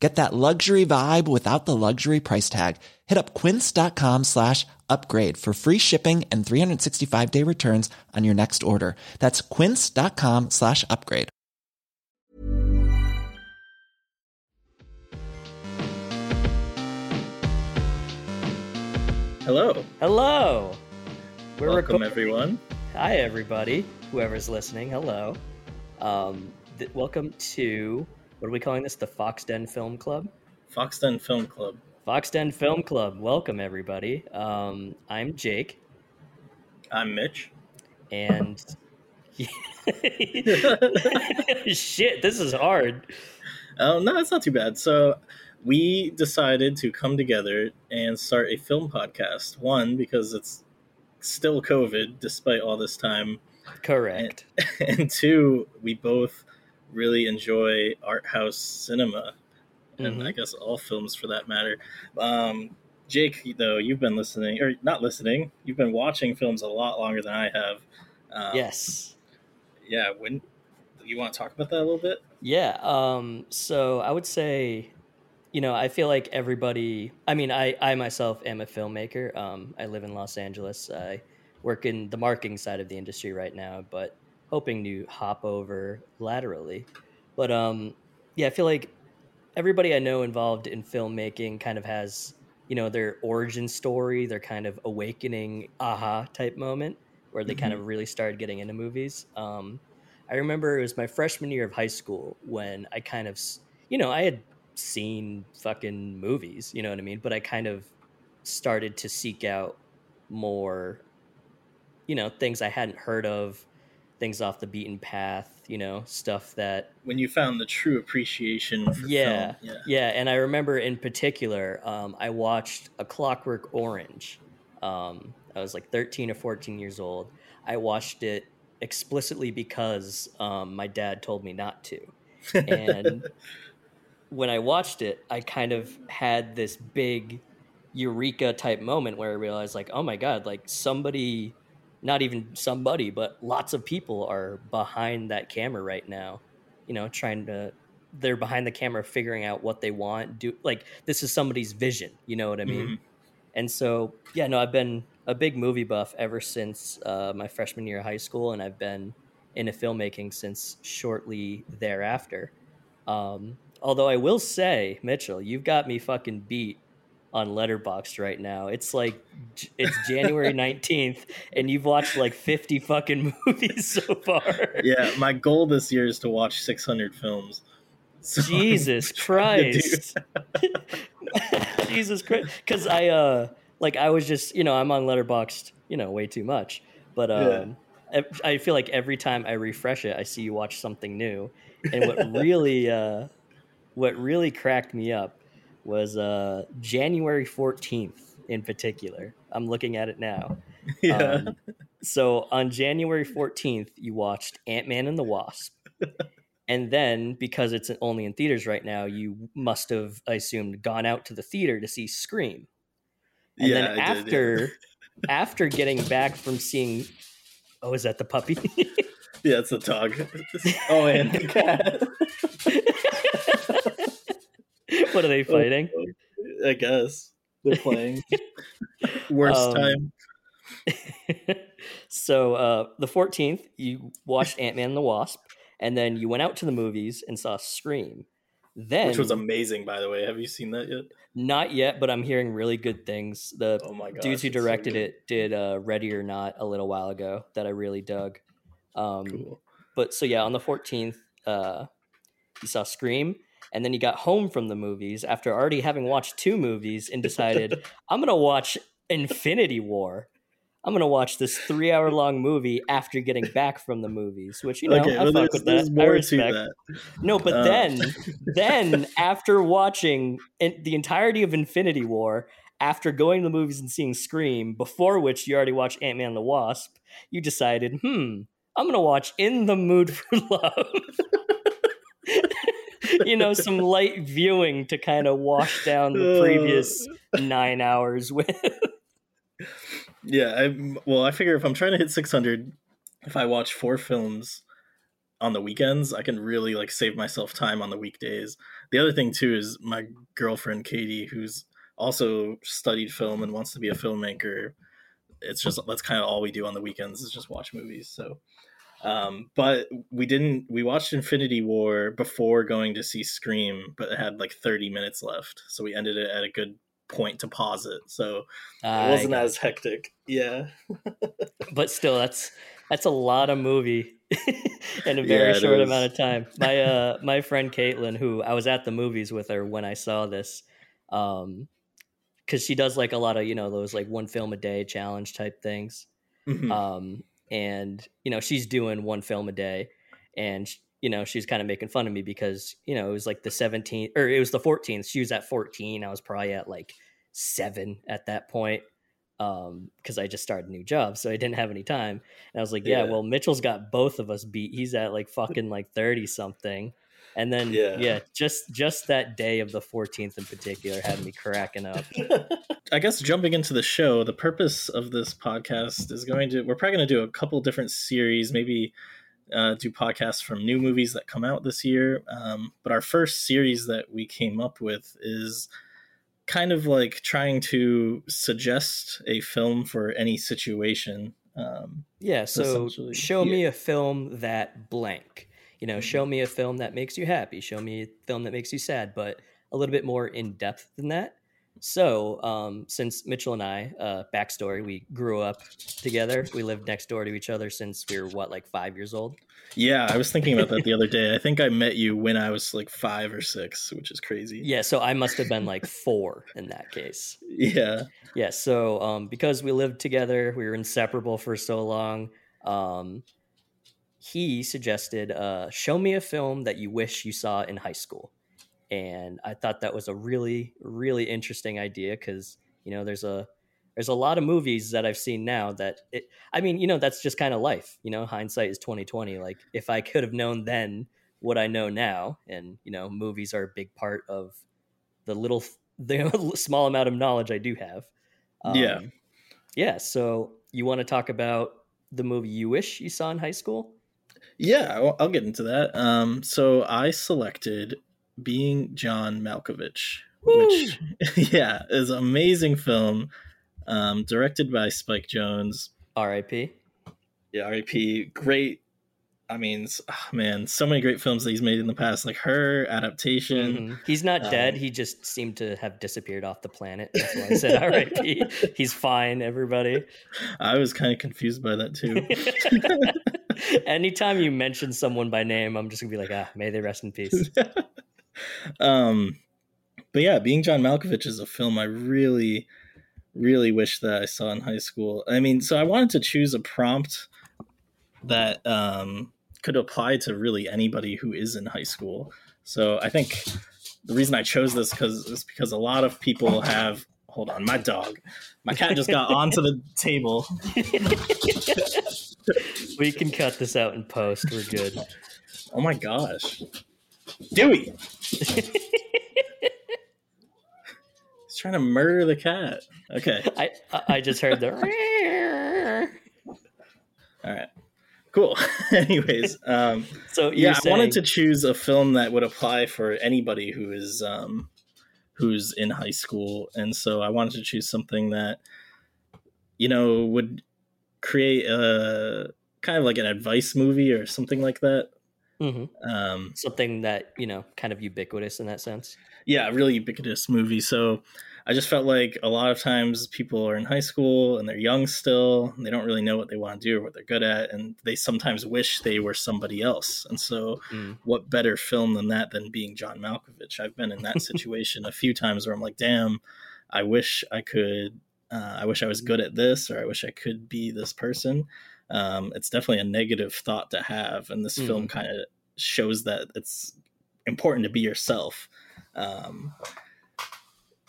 Get that luxury vibe without the luxury price tag. Hit up quince.com slash upgrade for free shipping and 365 day returns on your next order. That's quince.com slash upgrade. Hello. Hello. We're Welcome, recording- everyone. Hi, everybody. Whoever's listening, hello. Um, th- welcome to what are we calling this? The Fox Den Film Club. Foxden Film Club. Fox Den Film Club. Welcome, everybody. Um, I'm Jake, I'm Mitch. and shit, this is hard. Oh, no, it's not too bad. So, we decided to come together and start a film podcast. One, because it's still COVID despite all this time. Correct. And two, we both really enjoy art house cinema. And Mhm. I guess all films for that matter. Um, Jake, though, you've been listening, or not listening, you've been watching films a lot longer than I have. Um, yes. yeah when you want to talk about that a little bit Yeah. Um, so I would say, you know, I feel like everybody. I mean, I I myself am a filmmaker. Um, I live in Los Angeles. I work in the marketing side of the industry right now, but hoping to hop over laterally. But um, yeah, I feel like everybody I know involved in filmmaking kind of has, you know, their origin story, their kind of awakening aha type moment where they kind of really started getting into movies. Um, I remember it was my freshman year of high school when I kind of, you know, I had seen fucking movies, you know what I mean? But I kind of started to seek out more, you know, things I hadn't heard of, things off the beaten path, you know, stuff that when you found the true appreciation for yeah, film yeah And I remember in particular, um, I watched A Clockwork Orange. Um, I was like 13 or 14 years old. I watched it explicitly because um, my dad told me not to. And when I watched it, I kind of had this big eureka type moment where I realized, like, oh my God, like somebody, not even somebody, but lots of people are behind that camera right now, you know, trying to, they're behind the camera figuring out what they want. Do like, this is somebody's vision, you know what I mean? Mhm. And so, yeah, no, I've been a big movie buff ever since uh, my freshman year of high school, and I've been into filmmaking since shortly thereafter. Um, although I will say, Mitchell, you've got me fucking beat on Letterboxd right now. It's like it's January nineteenth, and you've watched like fifty fucking movies so far. yeah my goal this year is to watch 600 films So Jesus to do- Christ. Jesus Christ. Because I, uh, like, I was just, you know, I'm on Letterboxd, you know, way too much. But um, ev- I feel like every time I refresh it, I see you watch something new. And what really, uh, what really cracked me up was uh, January 14th in particular. I'm looking at it now. yeah Um, So on January 14th, you watched Ant Man and the Wasp. and then, because it's only in theaters right now, you must have, I assumed, gone out to the theater to see Scream. And Yeah, then I did, after yeah. after getting back from seeing Oh, is that the puppy? Yeah, it's the dog. oh, and the cat. what are they fighting? I guess they're playing. Worst Um, time. so uh, the 14th, you watched Ant Man and the Wasp, and then you went out to the movies and saw Scream. Then, Which was amazing, by the way. Have you seen that yet? not yet, but I'm hearing really good things. The Oh god. dudes who directed it did uh, Ready or Not a little while ago that I really dug. Um, Cool. But so yeah, on the 14th, uh, you saw Scream, and then you got home from the movies after already having watched two movies and decided I'm gonna watch Infinity War. I'm gonna watch this three hour long movie after getting back from the movies, which you know okay, I well, fuck with that. I respect. that. No, but Uh, then, then after watching in, the entirety of Infinity War, after going to the movies and seeing Scream, before which you already watched Ant Man and the Wasp, you decided, hmm, I'm gonna watch In the Mood for Love. you know, some light viewing to kind of wash down the previous uh. nine hours with. Yeah, I well, I figure if I'm trying to hit 600, if I watch four films on the weekends, I can really like save myself time on the weekdays. The other thing too is my girlfriend Katie, who's also studied film and wants to be a filmmaker. It's just that's kind of all we do on the weekends is just watch movies. So, um, but we didn't. We watched Infinity War before going to see Scream, but it had like 30 minutes left, so we ended it at a good point to pause it. So it wasn't as hectic. Yeah. but still that's that's a lot of movie in a very Yeah, short is. amount of time my uh my friend caitlin who i was at the movies with her when i saw this um because she does like a lot of you know those like one film a day challenge type things Mhm. um and you know she's doing one film a day and you know she's kind of making fun of me because you know it was like the 17th or it was the 14th she was at 14 i was probably at like seven at that point um because i just started a new job so i didn't have any time and i was like yeah, Yeah. well mitchell's got both of us beat he's at like fucking like 30 something and then Yeah. yeah just just that day of the 14th in particular had me cracking up I guess jumping into the show, the purpose of this podcast is going to, we're probably going to do a couple different series, maybe uh, do podcasts from new movies that come out this year. Um, but our first series that we came up with is kind of like trying to suggest a film for any situation. Um, Yeah, so show yeah. me a film that blank. You know, show me a film that makes you happy. Show me a film that makes you sad, but a little bit more in depth than that. So, um, since Mitchell and I, uh, backstory, we grew up together. We lived next door to each other since we were what, like five years old. yeah, I was thinking about that the other day. I think I met you when I was like five or six, which is crazy. Yeah, so I must have been like four in that case. Yeah. Yeah, so um, because we lived together, we were inseparable for so long. Um, he suggested, uh, "Show me a film that you wish you saw in high school," and I thought that was a really, really interesting idea because you know there's a there's a lot of movies that I've seen now that it. I mean, you know, that's just kind of life. You know, hindsight is twenty twenty. Like if I could have known then what I know now, and you know, movies are a big part of the little the small amount of knowledge I do have. Yeah. Um, yeah. So you want to talk about the movie you wish you saw in high school? Yeah, I'll, get into that. Um, so I selected Being John Malkovich, which yeah is an amazing film, um, directed by Spike Jonze. R.I.P. Yeah, R.I.P. Great. I mean, ah, man, so many great films that he's made in the past, like her adaptation. Mhm. He's not dead. um, He just seemed to have disappeared off the planet. That's why I said R.I.P. He's fine. Everybody. I was kind of confused by that too. Anytime you mention someone by name, I'm just gonna be like, ah, may they rest in peace. um, but yeah, being John Malkovich is a film I really, really wish that I saw in high school. I mean, so I wanted to choose a prompt that um, could apply to really anybody who is in high school. So I think the reason I chose this because is because a lot of people have. Hold on, my dog, my cat just got onto the table. we can cut this out in post. We're good. Oh my gosh. Dewey! He's trying to murder the cat. Okay. I I just heard the. All right. Cool. Anyways, um, so yeah, saying... I wanted to choose a film that would apply for anybody who is um, who's in high school, and so I wanted to choose something that you know would create a kind of like an advice movie or something like that. Mm-hmm. Um, something that you know, kind of ubiquitous in that sense. Yeah, really ubiquitous movie. So I just felt like a lot of times people are in high school and they're young still. And they don't really know what they want to do or what they're good at, and they sometimes wish they were somebody else. And so, mm. what better film than that than being John Malkovich? I've been in that situation a few times where I'm like, damn, I wish I could. Uh, I wish I was good at this, or I wish I could be this person. Um, it's definitely a negative thought to have and this mm. film kind of shows that it's important to be yourself. Um,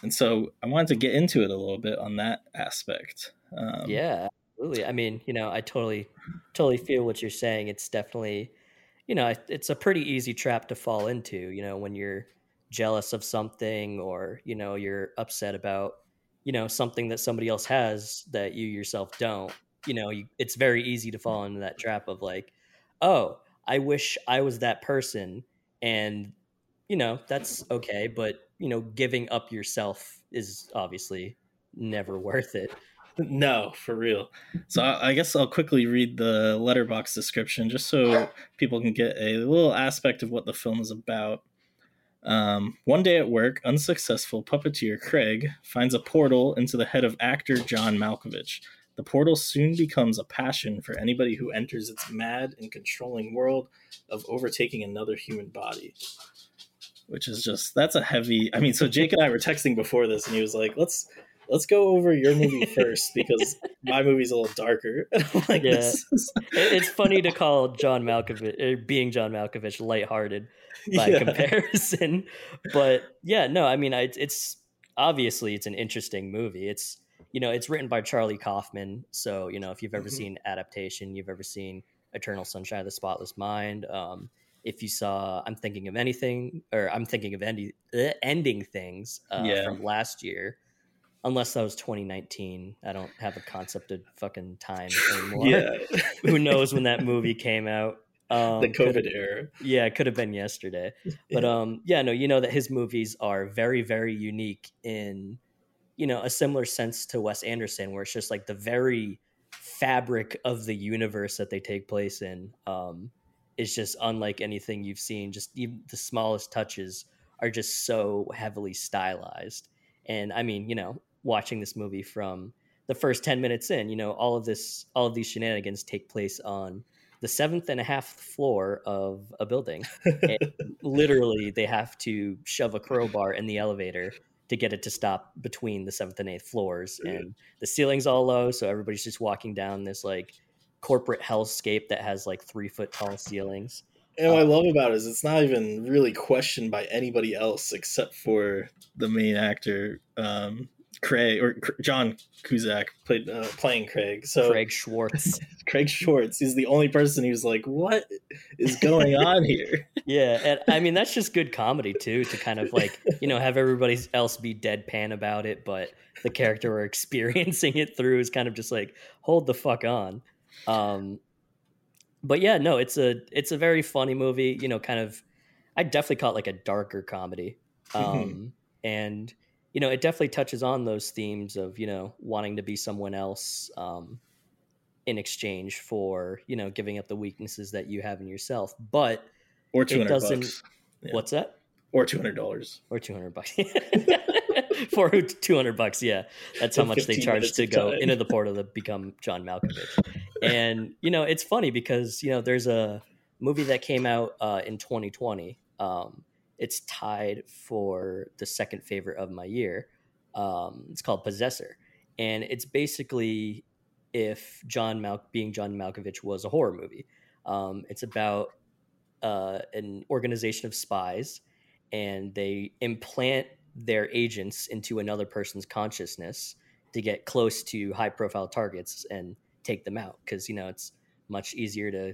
and so i wanted to get into it a little bit on that aspect. Um, yeah absolutely. I mean you know i totally totally feel what you're saying. It's definitely you know it's a pretty easy trap to fall into you know when you're jealous of something or you know you're upset about you know something that somebody else has that you yourself don't you know, you, it's very easy to fall into that trap of like, oh, I wish I was that person. And, you know, that's okay. But, you know, giving up yourself is obviously never worth it. No, for real. So I, I guess I'll quickly read the Letterboxd description just so people can get a little aspect of what the film is about. Um, one day at work, unsuccessful puppeteer Craig finds a portal into the head of actor John Malkovich, the portal soon becomes a passion for anybody who enters its mad and controlling world of overtaking another human body. Which is just that's a heavy. I mean, so Jake and I were texting before this, and he was like, "Let's let's go over your movie first because my movie's a little darker." like, yeah, is... it's funny to call John Malkovich er, being John Malkovich lighthearted by yeah. comparison, but yeah, no, I mean, I, it's obviously it's an interesting movie. It's you know, it's written by Charlie Kaufman. So, you know, if you've ever mm-hmm. seen Adaptation, you've ever seen Eternal Sunshine of the Spotless Mind. Um, if you saw I'm Thinking of Anything, or I'm Thinking of Ending, uh, ending Things uh, yeah. from last year, unless that was 2019. I don't have a concept of fucking time anymore. Yeah. Who knows when that movie came out? Um, the COVID era. Yeah, it could have been yesterday. But um, yeah, no, you know that his movies are very, very unique in you know a similar sense to Wes Anderson, where it's just like the very fabric of the universe that they take place in um, is just unlike anything you've seen. Just even the smallest touches are just so heavily stylized. And I mean, you know, watching this movie from the first 10 minutes in, you know, all of this, all of these shenanigans take place on the seventh and a half floor of a building. and literally, they have to shove a crowbar in the elevator to get it to stop between the seventh and eighth floors. And the ceiling's all low, so everybody's just walking down this like corporate hellscape that has like three foot tall ceilings. And what I love about it is it's not even really questioned by anybody else except for the main actor, um, Craig or John Cusack played uh, playing Craig. So Craig Schwartz. Craig Schwartz. He's the only person who's like, "What is going on here?" yeah, and I mean that's just good comedy too, to kind of like you know have everybody else be deadpan about it, but the character we're experiencing it through is kind of just like, hold the fuck on. Um, but yeah, no, it's a it's a very funny movie. You know, kind of. I definitely call it like a darker comedy, um, and you know, it definitely touches on those themes of, you know, wanting to be someone else um, in exchange for, you know, giving up the weaknesses that you have in yourself. But or two hundred bucks. Yeah. What's that? Or two hundred dollars. Or two hundred bucks. for two hundred bucks, yeah, that's how much they charge to go time. into the portal to become John Malkovich. and you know, it's funny because you know, there's a movie that came out uh, in 2020 um, it's tied for the second favorite of my year. Um, it's called Possessor, and it's basically if John being John Malkovich was a horror movie. Um, it's about uh, an organization of spies, and they implant their agents into another person's consciousness to get close to high-profile targets and take them out because you know it's much easier to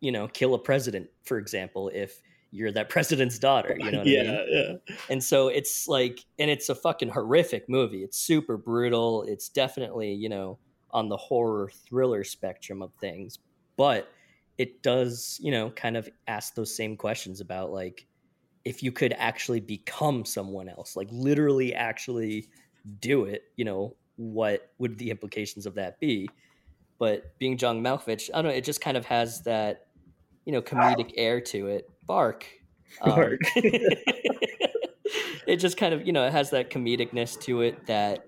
you know kill a president for example if you're that president's daughter you know what yeah, I mean? yeah. and so it's like and it's a fucking horrific movie. It's super brutal. It's definitely you know on the horror thriller spectrum of things. But it does you know kind of ask those same questions about like if you could actually become someone else like literally actually do it you know what would the implications of that be? But being john malkovich i don't know it just kind of has that you know comedic air to it bark um, Bark. it just kind of you know it has that comedicness to it that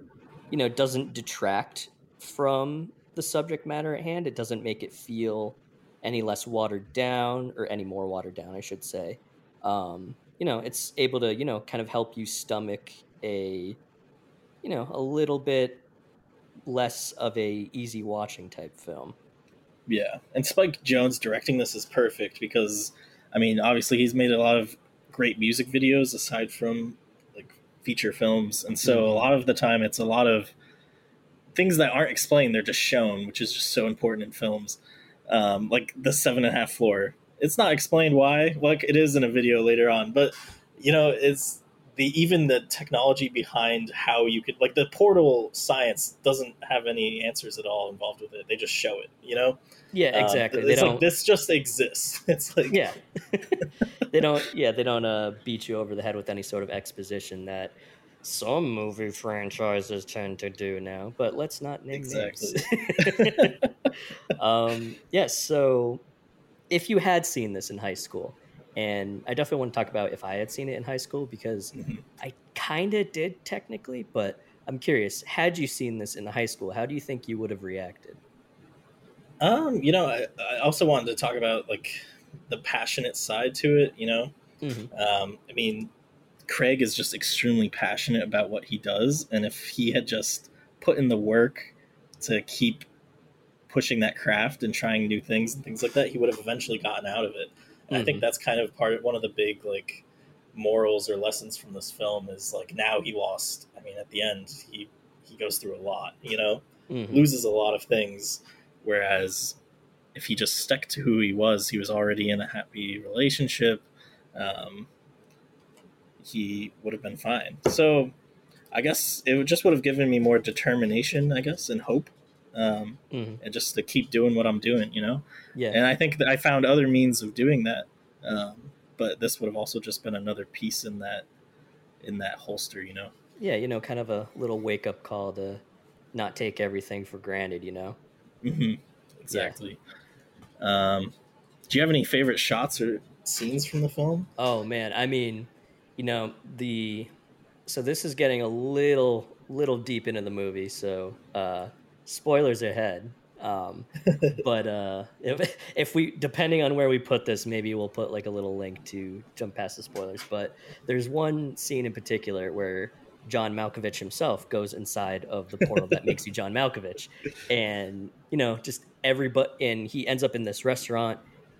you know doesn't detract from the subject matter at hand. It doesn't make it feel any less watered down or any more watered down i should say. Um, you know it's able to you know kind of help you stomach a you know a little bit less of a easy watching type film. Yeah, and Spike Jonze directing this is perfect because, I mean, obviously he's made a lot of great music videos aside from like feature films, and so a Mhm. lot of the time it's a lot of things that aren't explained; they're just shown, which is just so important in films. Um, like the seven and a half floor, it's not explained why. Like it is in a video later on, but you know, it's the even the technology behind how you could like the portal science doesn't have any answers at all involved with it. They just show it, you know. yeah Um, exactly they it's don't like this just exists. It's like yeah they don't yeah they don't uh, beat you over the head with any sort of exposition that some movie franchises tend to do now but let's not name Exactly. names um yes so if you had seen this in high school and i definitely want to talk about if i had seen it in high school because Mhm. i kind of did technically but i'm curious had you seen this in high school how do you think you would have reacted Um, you know, I, I also wanted to talk about like the passionate side to it. You know, Mhm. um, I mean, Craig is just extremely passionate about what he does, and if he had just put in the work to keep pushing that craft and trying new things and things like that, he would have eventually gotten out of it. And I think Mhm. that's kind of part of one of the big like morals or lessons from this film is like now he lost. I mean, at the end, he he goes through a lot. You know, Mhm. loses a lot of things. Whereas if he just stuck to who he was, he was already in a happy relationship. Um, he would have been fine. So I guess it would just would have given me more determination, I guess, and hope, um, Mhm. and just to keep doing what I'm doing, you know. yeah And I think that I found other means of doing that, um, but this would have also just been another piece in that in that holster, you know. yeah you know kind of a little wake up call to not take everything for granted you know hmm Exactly. Um, do you have any favorite shots or scenes from the film? oh man i mean you know the so this is getting a little little deep into the movie so uh spoilers ahead um but uh if, if we depending on where we put this maybe we'll put like a little link to jump past the spoilers but there's one scene in particular where john malkovich himself goes inside of the portal that makes you john malkovich. And you know just everybody and he ends up in this restaurant.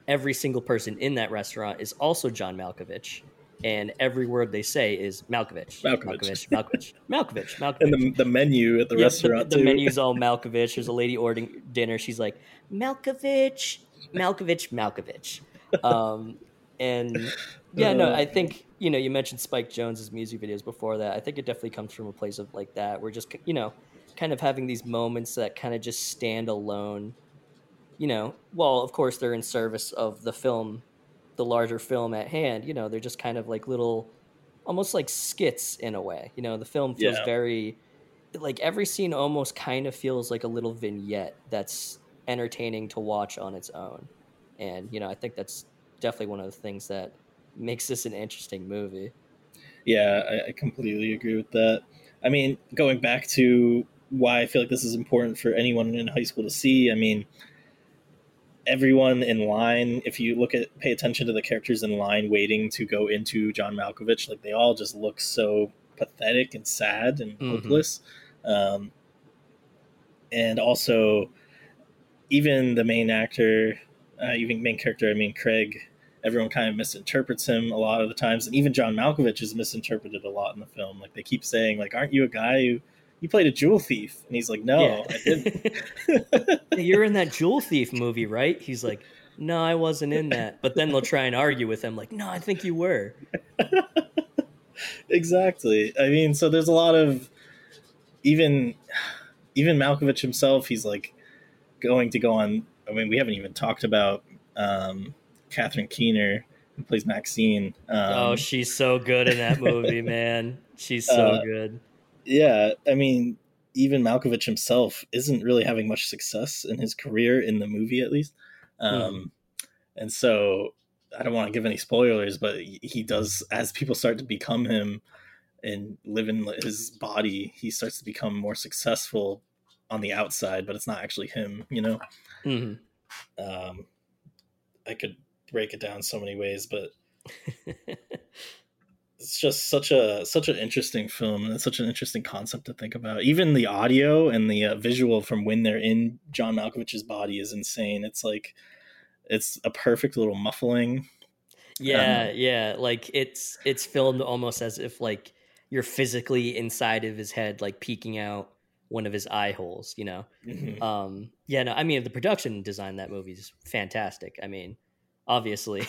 Every single person in that restaurant is also john malkovich and every word they say is malkovich Malkovich. malkovich malkovich malkovich malkovich And the, the menu at the Yep, restaurant The, the menu's all Malkovich. There's a lady ordering dinner. She's like Malkovich, Malkovich, Malkovich. Um, and yeah, no, I think you know you mentioned Spike Jonze's music videos before that. I think it definitely comes from a place of like that. We're just you know kind of having these moments that kind of just stand alone. You know, well, of course they're in service of the film, the larger film at hand. You know, they're just kind of like little, almost like skits in a way. You know, the film feels Yeah. very like every scene almost kind of feels like a little vignette that's entertaining to watch on its own. And, you know, I think that's definitely one of the things that makes this an interesting movie. Yeah, I, I completely agree with that. I mean, going back to why I feel like this is important for anyone in high school to see. I mean, everyone in line, if you look at pay attention to the characters in line waiting to go into John Malkovich, like they all just look so pathetic and sad and Mhm. hopeless. Um, and also, even the main actor, uh, even main character, I mean Craig, everyone kind of misinterprets him a lot of the times, and even John Malkovich is misinterpreted a lot in the film. Like they keep saying, like, "Aren't you a guy who you played a jewel thief," and he's like, "No, Yeah. I didn't." You're in that Jewel Thief movie, right? He's like, no, I wasn't in that. But then they'll try and argue with him, like, no, I think you were. exactly. I mean, so there's a lot of even even Malkovich himself. He's like going to go on. I mean, we haven't even talked about um, Catherine Keener who plays Maxine. Um, oh, she's so good in that movie, man. She's so Uh, good. Yeah. I mean, even Malkovich himself isn't really having much success in his career in the movie, at least. Um, And so I don't want to give any spoilers, but he does as people start to become him and live in his body, he starts to become more successful on the outside, but it's not actually him, you know. hmm Um, I could break it down so many ways, but it's just such a such an interesting film and it's such an interesting concept to think about. Even the audio and the uh, visual from when they're in John Malkovich's body is insane. It's like it's a perfect little muffling. Yeah, Um, yeah. Like it's it's filmed almost as if like you're physically inside of his head, like peeking out one of his eye holes, you know? Mhm. Um yeah, no, I mean the production design that movie is fantastic. I mean, obviously,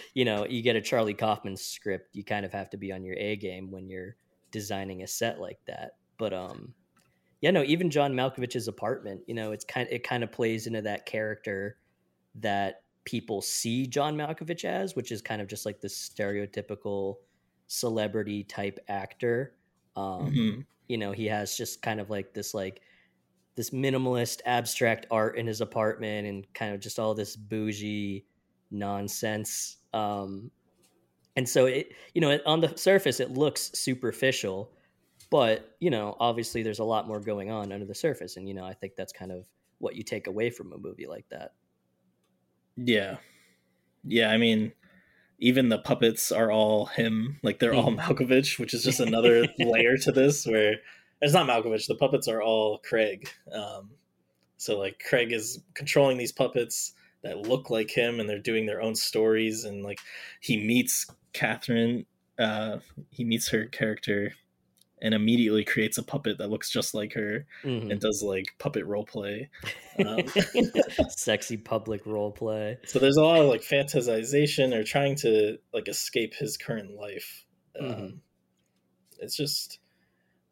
you know, you get a Charlie Kaufman script, you kind of have to be on your A game when you're designing a set like that. But um yeah, no, even John Malkovich's apartment, you know, it's kind it kind of plays into that character that people see John Malkovich as, which is kind of just like this stereotypical celebrity type actor. Um, Mhm. You know, he has just kind of like this like this minimalist abstract art in his apartment and kind of just all this bougie nonsense. Um, and so it, you know, it, on the surface it looks superficial, but you know, obviously there's a lot more going on under the surface, and you know, I think that's kind of what you take away from a movie like that. Yeah. Yeah, I mean even the puppets are all him, like they're all Mhm. Malkovich, which is just another layer to this where it's not Malkovich, the puppets are all Craig. Um so like Craig is controlling these puppets that look like him and they're doing their own stories and like he meets Catherine uh he meets her character and immediately creates a puppet that looks just like her Mhm. and does like puppet role play. Um, Sexy public role play. so there's a lot of like fantasization or trying to like escape his current life um, Mhm. it's just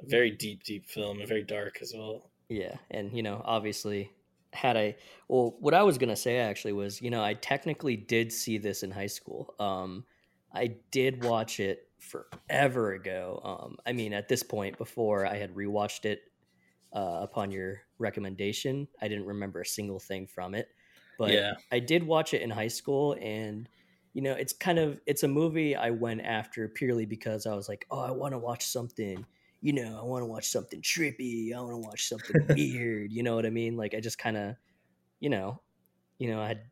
a very deep deep film and very dark as well Yeah, and you know, obviously, had I well, what I was gonna say actually was, you know, I technically did see this in high school. Um, I did watch it forever ago. Um, I mean, at this point, before I had rewatched it uh, upon your recommendation, I didn't remember a single thing from it. But Yeah. I did watch it in high school, and you know, it's kind of it's a movie I went after purely because I was like, oh, I want to watch something you know, I want to watch something trippy. I want to watch something weird. You know what I mean? Like I just kind of, you know, you know, I had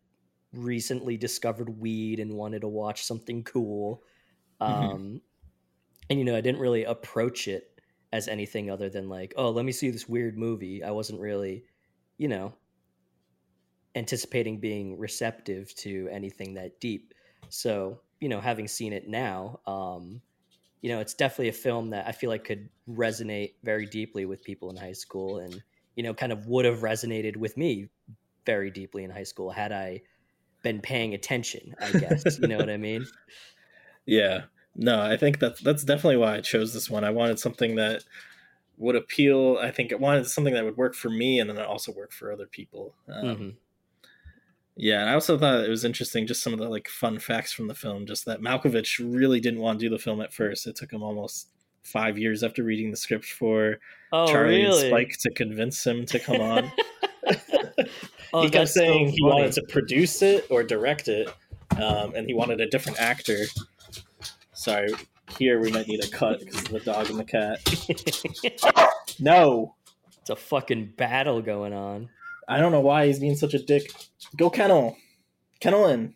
recently discovered weed and wanted to watch something cool. Mhm. Um, and you know, I didn't really approach it as anything other than like, oh, let me see this weird movie. I wasn't really, you know, anticipating being receptive to anything that deep. So, you know, having seen it now, um, you know, it's definitely a film that I feel like could resonate very deeply with people in high school and, you know, kind of would have resonated with me very deeply in high school had I been paying attention, I guess. you know what I mean? yeah no i think that's that's definitely why i chose this one i wanted something that would appeal i think i wanted something that would work for me and then also work for other people um, Mhm. Yeah, and I also thought it was interesting just some of the like fun facts from the film. Just that Malkovich really didn't want to do the film at first. It took him almost five years after reading the script for Oh, Charlie really? and Spike to convince him to come on. oh, he kept that's so saying he wanted to produce it or direct it, um, and he wanted a different actor. Sorry, here we might need a cut because of the dog and the cat. No, It's a fucking battle going on. I don't know why he's being such a dick. Go kennel, kennel in,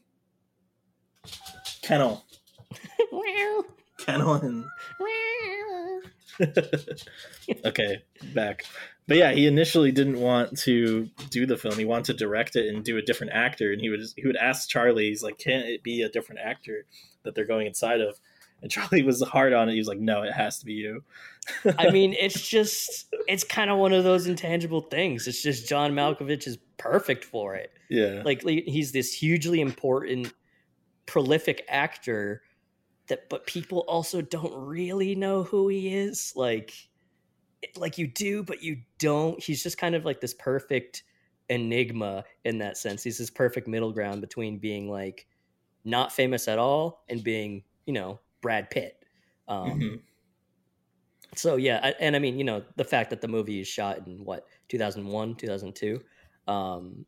kennel, kennel in. okay, back. But yeah, he initially didn't want to do the film. He wanted to direct it and do a different actor. And he would he would ask Charlie, he's like, "Can't it be a different actor that they're going inside of?" And Charlie was hard on it. He was like, "No, it has to be you." I mean, it's just it's kind of one of those intangible things. It's just John Malkovich is perfect for it. Yeah, like he's this hugely important, prolific actor that, but people also don't really know who he is. Like, like you do, but you don't. He's just kind of like this perfect enigma in that sense. He's this perfect middle ground between being like not famous at all and being, you know, Brad Pitt. Um, mm-hmm. So yeah, and I mean, you know, the fact that the movie is shot in what 2001, 2002, um,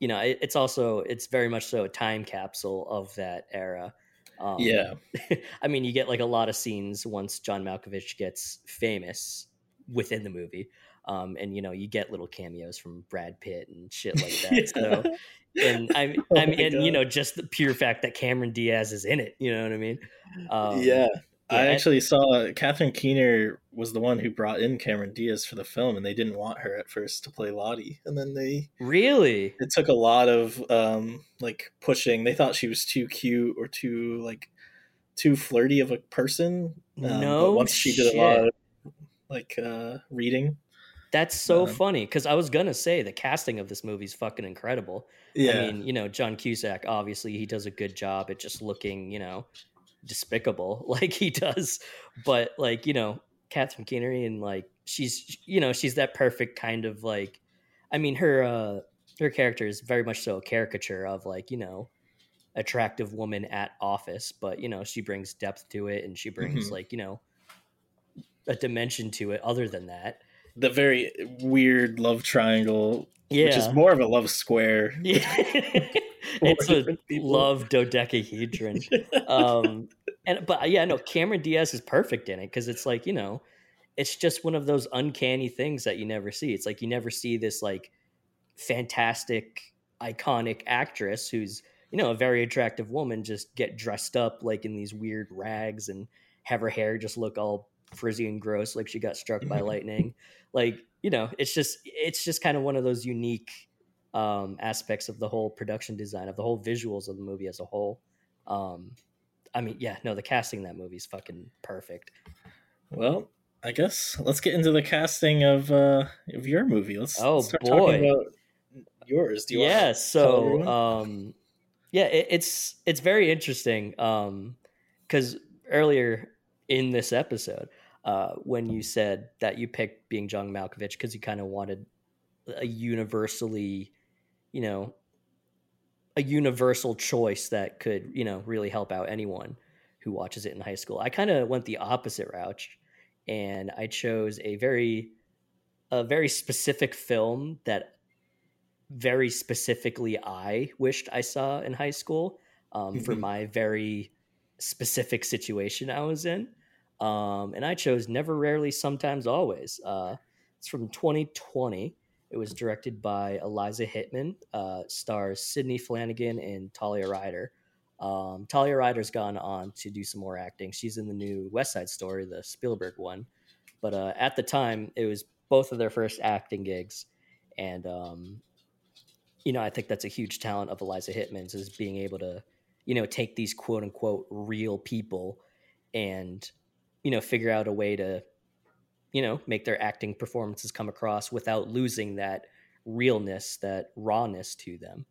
you know, it, it's also it's very much so a time capsule of that era. Um, yeah, I mean, you get like a lot of scenes once John Malkovich gets famous within the movie. Um, and you know, you get little cameos from Brad Pitt and shit like that. yeah. So, and I, oh I mean, and God. you know, just the pure fact that Cameron Diaz is in it. You know what I mean? Um, yeah. I actually saw Catherine Keener was the one who brought in Cameron Diaz for the film, and they didn't want her at first to play Lottie, and then they really it took a lot of um like pushing. They thought she was too cute or too like too flirty of a person. Um, no, once she did a lot of like uh reading. That's so um, funny because I was gonna say the casting of this movie is fucking incredible. Yeah. I mean, you know, John Cusack obviously he does a good job at just looking, you know, despicable like he does. But like, you know, Catherine Keener and like she's you know, she's that perfect kind of like I mean her uh her character is very much so a caricature of like, you know, attractive woman at office, but you know, she brings depth to it and she brings mm-hmm. like, you know, a dimension to it other than that. The very weird love triangle, yeah. which is more of a love square. Yeah. it's a love dodecahedron. um, and but yeah, no, Cameron Diaz is perfect in it because it's like you know, it's just one of those uncanny things that you never see. It's like you never see this like fantastic, iconic actress who's you know a very attractive woman just get dressed up like in these weird rags and have her hair just look all frizzy and gross like she got struck by mm-hmm. lightning like you know it's just it's just kind of one of those unique um, aspects of the whole production design of the whole visuals of the movie as a whole. Um, I mean, yeah, no, the casting in that movie is fucking perfect. Well, I guess let's get into the casting of uh, of your movie. Let's oh start boy. talking about yours. Do you yeah, so um, yeah, it, it's it's very interesting um because earlier in this episode, uh, when you said that you picked being John Malkovich because you kind of wanted a universally you know, a universal choice that could, you know, really help out anyone who watches it in high school. I kind of went the opposite route and I chose a very a very specific film that very specifically I wished I saw in high school um, mm-hmm. for my very specific situation I was in. Um, and I chose Never Rarely, Sometimes Always. Uh, it's from 2020. It was directed by Eliza Hittman, uh, stars Sidney Flanigan and Talia Ryder. Um, Talia Ryder's gone on to do some more acting. She's in the new West Side Story, the Spielberg one. But uh, at the time, it was both of their first acting gigs, and um, you know, I think that's a huge talent of Eliza Hittman's is being able to, you know, take these quote unquote real people and you know figure out a way to you know, make their acting performances come across without losing that realness, that rawness to them.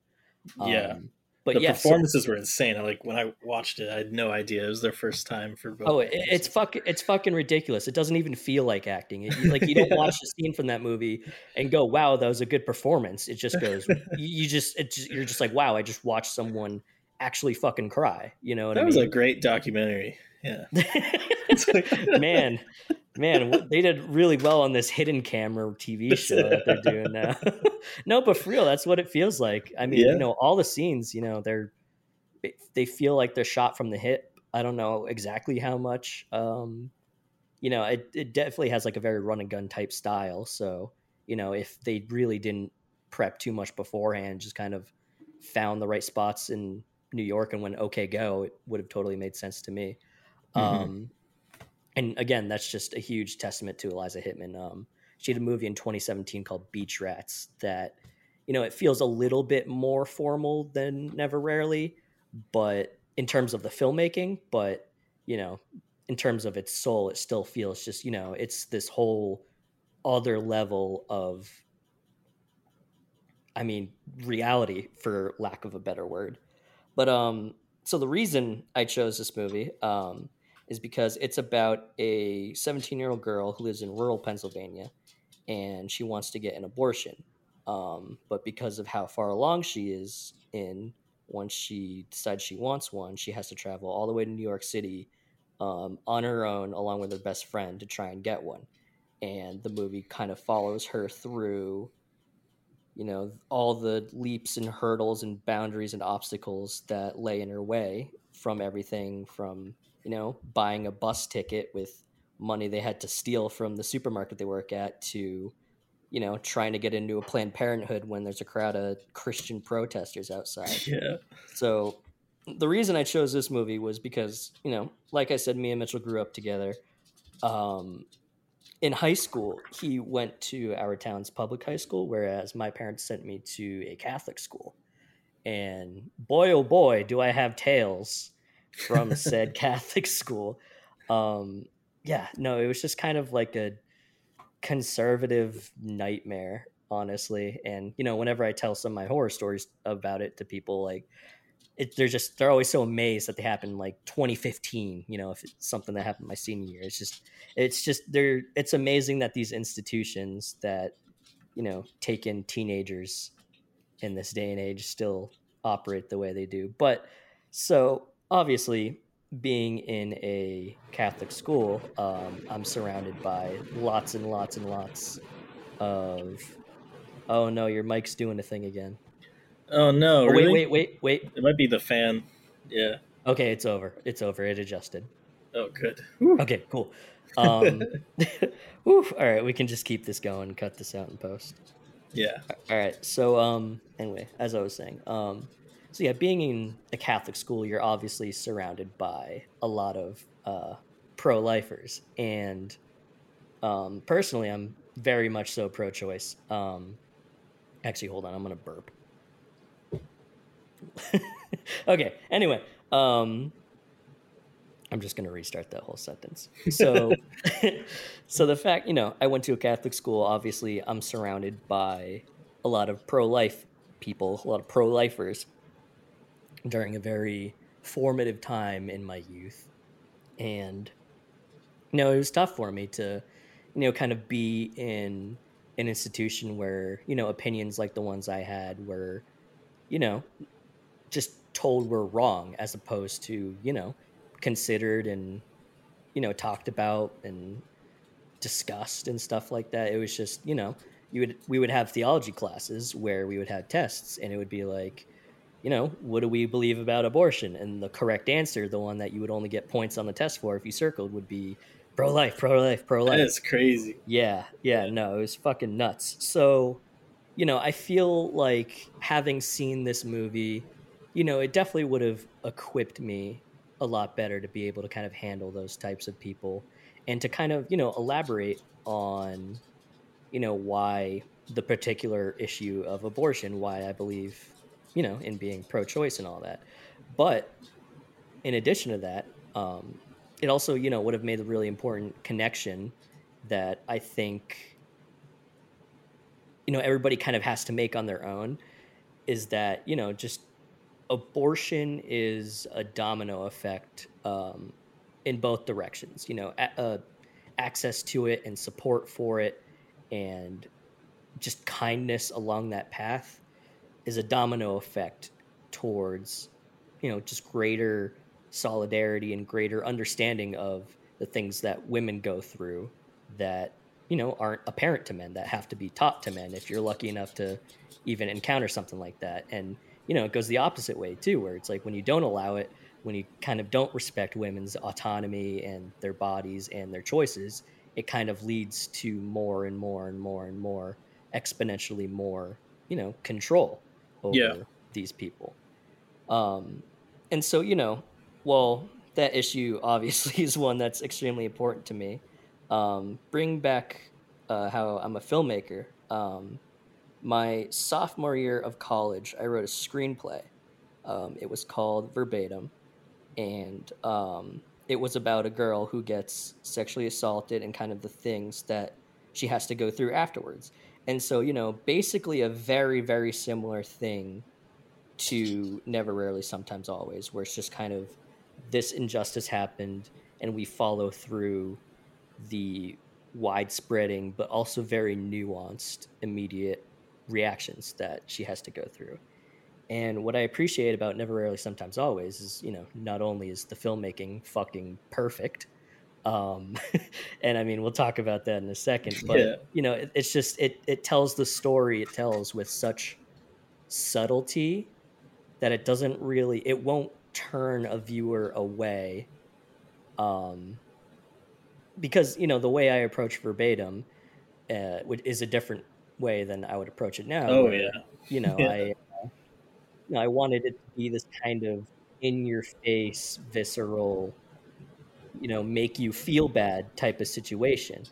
Yeah. Um, but the yeah, performances so, were insane. I like when I watched it, I had no idea it was their first time for both. Oh, it's fucking it's fucking ridiculous. It doesn't even feel like acting. It, like you don't yeah. watch the scene from that movie and go, "Wow, that was a good performance." It just goes, you just, just you're just like, "Wow, I just watched someone actually fucking cry." You know, that I was a great documentary. Yeah, man, Man, they did really well on this hidden camera TV show that they're doing now. no, but for real, that's what it feels like. I mean, yeah. you know, all the scenes, you know, they're they feel like they're shot from the hip. I don't know exactly how much. Um, you know, it, it definitely has like a very run and gun type style. So, you know, if they really didn't prep too much beforehand, just kind of found the right spots in New York and went okay go, it would have totally made sense to me. Mm-hmm. Um, and again, that's just a huge testament to Eliza Hittman. Um, she had a movie in 2017 called Beach Rats that, you know, it feels a little bit more formal than Never Rarely, but in terms of the filmmaking, but you know, in terms of its soul, it still feels just, you know, it's this whole other level of, I mean, reality for lack of a better word. But, um, so the reason I chose this movie, um, is because it's about a 17 year old girl who lives in rural Pennsylvania and she wants to get an abortion. Um, but because of how far along she is in, once she decides she wants one, she has to travel all the way to New York City um, on her own, along with her best friend, to try and get one. And the movie kind of follows her through, you know, all the leaps and hurdles and boundaries and obstacles that lay in her way from everything from you know, buying a bus ticket with money they had to steal from the supermarket they work at to, you know, trying to get into a Planned Parenthood when there's a crowd of Christian protesters outside. Yeah. So the reason I chose this movie was because, you know, like I said, me and Mitchell grew up together. Um, in high school, he went to our town's public high school, whereas my parents sent me to a Catholic school. And boy, oh boy, do I have tales from said Catholic school. Um, yeah, no, it was just kind of like a conservative nightmare, honestly. And you know, whenever I tell some of my horror stories about it to people, like it, they're just they're always so amazed that they happened like 2015. You know, if it's something that happened my senior year, it's just it's just they're it's amazing that these institutions that you know take in teenagers in this day and age still operate the way they do. But so obviously being in a Catholic school, um, I'm surrounded by lots and lots and lots of. Oh no, your mic's doing a thing again. Oh no! Oh, really? Wait, wait, wait, wait. It might be the fan. Yeah. Okay, it's over. It's over. It adjusted. Oh, good. Okay, cool. Um, whew, all right, we can just keep this going. Cut this out in post. Yeah. All right. So, um, anyway, as I was saying, um, so yeah, being in a Catholic school, you're obviously surrounded by a lot of uh, pro-lifers, and um, personally, I'm very much so pro-choice. Um, actually, hold on, I'm gonna burp. okay. Anyway, um, I'm just gonna restart that whole sentence. So, so the fact, you know, I went to a Catholic school. Obviously, I'm surrounded by a lot of pro-life people, a lot of pro-lifers, during a very formative time in my youth. And, you know, it was tough for me to, you know, kind of be in an institution where, you know, opinions like the ones I had were, you know, just told were wrong as opposed to, you know, considered and, you know, talked about and discussed and stuff like that. It was just, you know, you would we would have theology classes where we would have tests and it would be like you know, what do we believe about abortion? And the correct answer, the one that you would only get points on the test for if you circled, would be pro life, pro life, pro life. That is crazy. Yeah, yeah, no, it was fucking nuts. So, you know, I feel like having seen this movie, you know, it definitely would have equipped me a lot better to be able to kind of handle those types of people and to kind of, you know, elaborate on, you know, why the particular issue of abortion, why I believe you know, in being pro-choice and all that. But in addition to that, um, it also, you know, would have made a really important connection that I think, you know, everybody kind of has to make on their own. Is that you know just abortion is a domino effect um, in both directions. You know, a, uh, access to it and support for it, and just kindness along that path is a domino effect towards you know just greater solidarity and greater understanding of the things that women go through that you know aren't apparent to men that have to be taught to men if you're lucky enough to even encounter something like that. And you know it goes the opposite way too where it's like when you don't allow it when you kind of don't respect women's autonomy and their bodies and their choices it kind of leads to more and more and more and more exponentially more you know control over Yeah. these people. Um, and so, you know, well, that issue obviously is one that's extremely important to me. Um, bring back uh, how I'm a filmmaker. Um, my sophomore year of college, I wrote a screenplay. Um, it was called Verbatim, and um, it was about a girl who gets sexually assaulted and kind of the things that she has to go through afterwards. And so, you know, basically a very, very similar thing to Never Rarely, Sometimes Always, where it's just kind of this injustice happened and we follow through the widespreading but also very nuanced immediate reactions that she has to go through. And what I appreciate about Never Rarely Sometimes Always is, you know, not only is the filmmaking fucking perfect, um, and I mean we'll talk about that in a second, but yeah. you know, it, it's just it it tells the story it tells with such subtlety that it doesn't really it won't turn a viewer away. Um, because you know the way I approach verbatim uh, is a different way than I would approach it now. Oh where, yeah, you know yeah. I uh, you know, I wanted it to be this kind of in your face, visceral, you know, make you feel bad type of situation.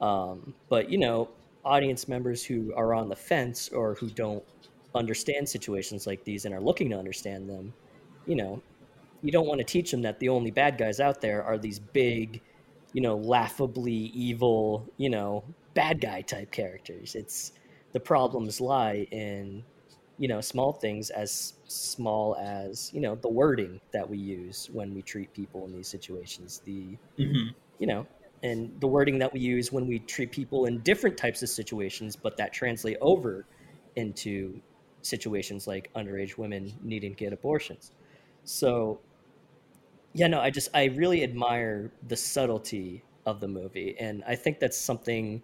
Um, but you know, audience members who are on the fence or who don't understand situations like these and are looking to understand them, you know, you don't want to teach them that the only bad guys out there are these big you know, laughably evil, you know, bad guy type characters. It's the problems lie in, you know, small things as small as, you know, the wording that we use when we treat people in these situations. The, mm-hmm. you know, and the wording that we use when we treat people in different types of situations, but that translate over into situations like underage women needing to get abortions. So yeah, no, I just I really admire the subtlety of the movie, and I think that's something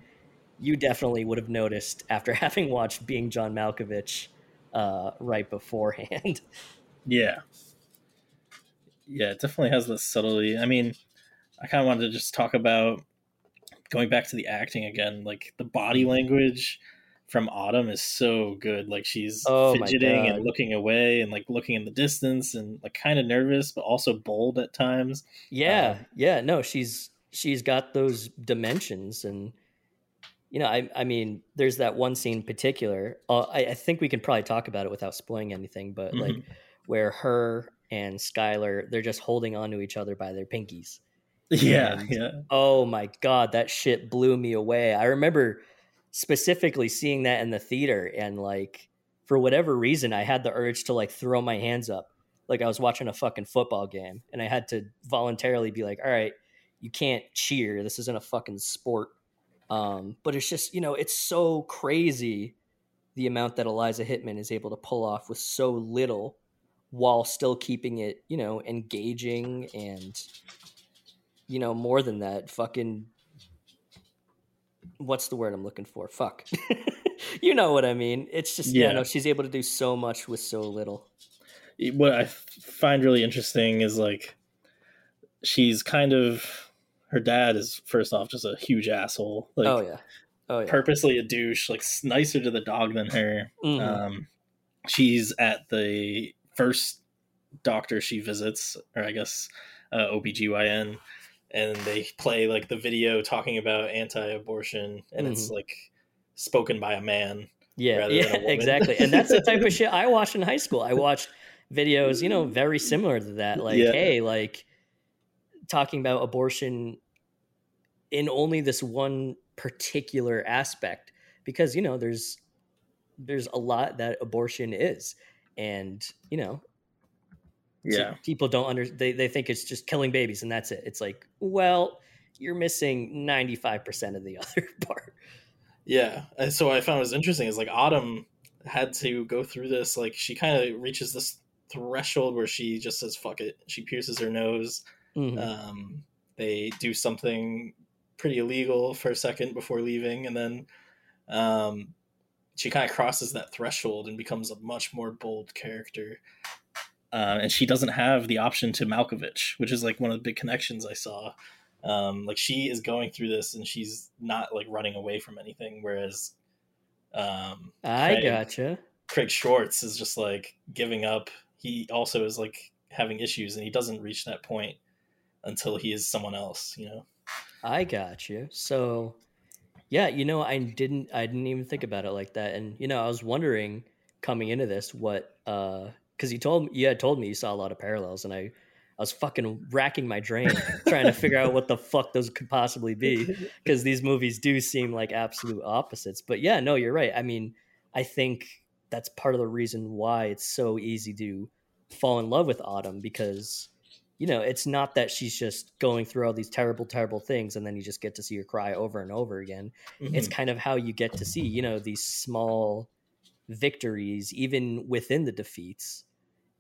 you definitely would have noticed after having watched Being John Malkovich uh, right beforehand. Yeah, yeah, it definitely has the subtlety. I mean, I kind of wanted to just talk about going back to the acting again, like the body mm-hmm. language from Autumn is so good. Like she's oh fidgeting and looking away and like looking in the distance and like kind of nervous, but also bold at times. Yeah, um, yeah. No, she's she's got those dimensions and you know, I, I mean, there's that one scene in particular. Uh, I, I, think we can probably talk about it without spoiling anything, but mm-hmm. like where her and Skylar, they're just holding on to each other by their pinkies. Yeah, and, yeah. Oh my god, that shit blew me away. I remember specifically seeing that in the theater and like for whatever reason I had the urge to like throw my hands up like I was watching a fucking football game and I had to voluntarily be like all right you can't cheer this isn't a fucking sport um, but it's just you know it's so crazy the amount that Eliza Hittman is able to pull off with so little while still keeping it you know engaging and you know more than that fucking what's the word I'm looking for? Fuck. you know what I mean. It's just yeah. you know she's able to do so much with so little. What I find really interesting is like she's kind of her dad is first off just a huge asshole. Like, oh yeah, oh yeah, purposely a douche. Like nicer to the dog than her. Mm-hmm. Um, she's at the first doctor she visits, or I guess uh, OBGYN and they play like the video talking about anti-abortion and mm-hmm. it's like spoken by a man yeah yeah exactly and that's the type of shit i watched in high school i watched videos you know very similar to that like yeah. hey like talking about abortion in only this one particular aspect because you know there's there's a lot that abortion is and you know yeah. So people don't under they, they think it's just killing babies and that's it. It's like, well, you're missing 95% of the other part. Yeah. And so what I found was interesting is like Autumn had to go through this. Like she kind of reaches this threshold where she just says, fuck it. She pierces her nose. Mm-hmm. Um, they do something pretty illegal for a second before leaving. And then um, she kind of crosses that threshold and becomes a much more bold character uh, and she doesn't have the option to Malkovich, which is like one of the big connections I saw. Um, like she is going through this and she's not like running away from anything, whereas um, I Craig, gotcha. Craig Schwartz is just like giving up. He also is like having issues, and he doesn't reach that point until he is someone else. You know. I got you. So, yeah, you know, I didn't, I didn't even think about it like that, and you know, I was wondering coming into this what uh because you told me, you had told me you saw a lot of parallels, and I I was fucking racking my brain trying to figure out what the fuck those could possibly be because these movies do seem like absolute opposites. But yeah, no, you're right. I mean, I think that's part of the reason why it's so easy to fall in love with Autumn because you know, it's not that she's just going through all these terrible, terrible things and then you just get to see her cry over and over again. Mm-hmm. It's kind of how you get to see, you know, these small victories, even within the defeats.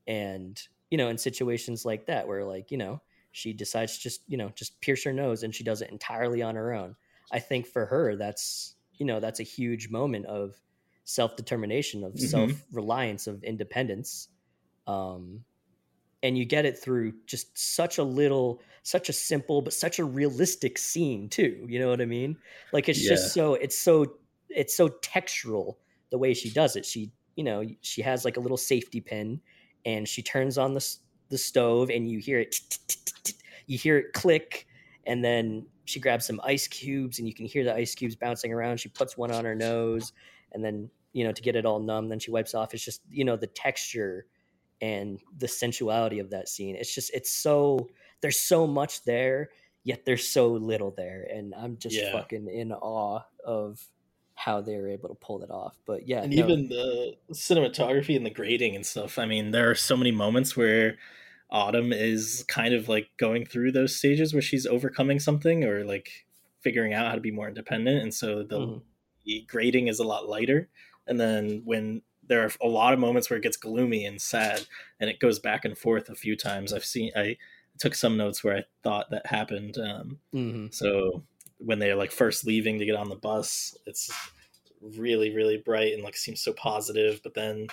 And, you know, in situations like that, where like, you know, she decides to just, you know, just pierce her nose and she does it entirely on her own. I think for her, that's, you know, that's a huge moment of self determination, of mm-hmm. self reliance, of independence. Um, and you get it through just such a little such a simple but such a realistic scene too you know what i mean? Like it's yeah. just so it's so it's so textural the way she does it. She you know she has like a little safety pin and she turns on the the stove and you hear it you hear it click and then she grabs some ice cubes and you can hear the ice cubes bouncing around. She puts one on her nose and then you know to get it all numb then she wipes off. It's just you know the texture and the sensuality of that scene. It's just it's so there's so much there, yet there's so little there, and I'm just yeah. fucking in awe of how they were able to pull it off. But yeah, and no. even the cinematography and the grading and stuff. I mean, there are so many moments where Autumn is kind of like going through those stages where she's overcoming something or like figuring out how to be more independent, and so the, mm-hmm. the grading is a lot lighter. And then when there are a lot of moments where it gets gloomy and sad and it goes back and forth a few times i've seen i took some notes where i thought that happened um, mm-hmm. so when they're like first leaving to get on the bus it's really really bright and like seems so positive but then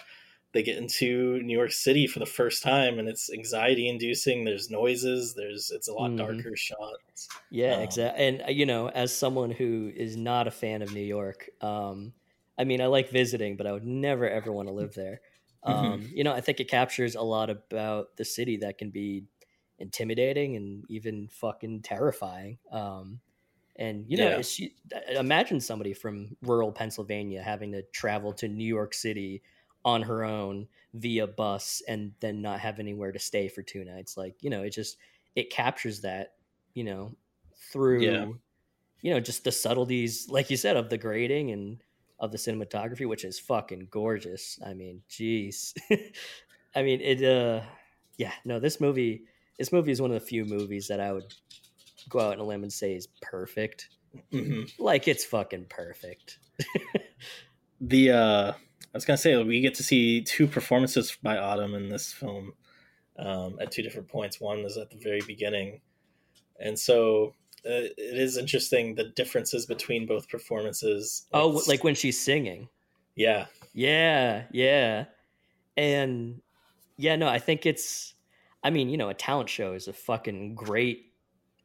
they get into new york city for the first time and it's anxiety inducing there's noises there's it's a lot mm-hmm. darker shots yeah um, exactly and uh, you know as someone who is not a fan of new york um, I mean, I like visiting, but I would never ever want to live there. Mm-hmm. Um, you know, I think it captures a lot about the city that can be intimidating and even fucking terrifying. Um, and you know, yeah. she, imagine somebody from rural Pennsylvania having to travel to New York City on her own via bus and then not have anywhere to stay for two nights. Like, you know, it just it captures that, you know, through yeah. you know, just the subtleties, like you said, of the grading and of the cinematography, which is fucking gorgeous. I mean, jeez. I mean, it. uh Yeah, no, this movie. This movie is one of the few movies that I would go out on a limb and say is perfect. Mm-hmm. Like it's fucking perfect. the uh I was gonna say we get to see two performances by Autumn in this film um, at two different points. One is at the very beginning, and so Uh, it is interesting the differences between both performances. Oh, like when she's singing. Yeah. Yeah, yeah. And yeah, no, I think it's I mean, you know, a talent show is a fucking great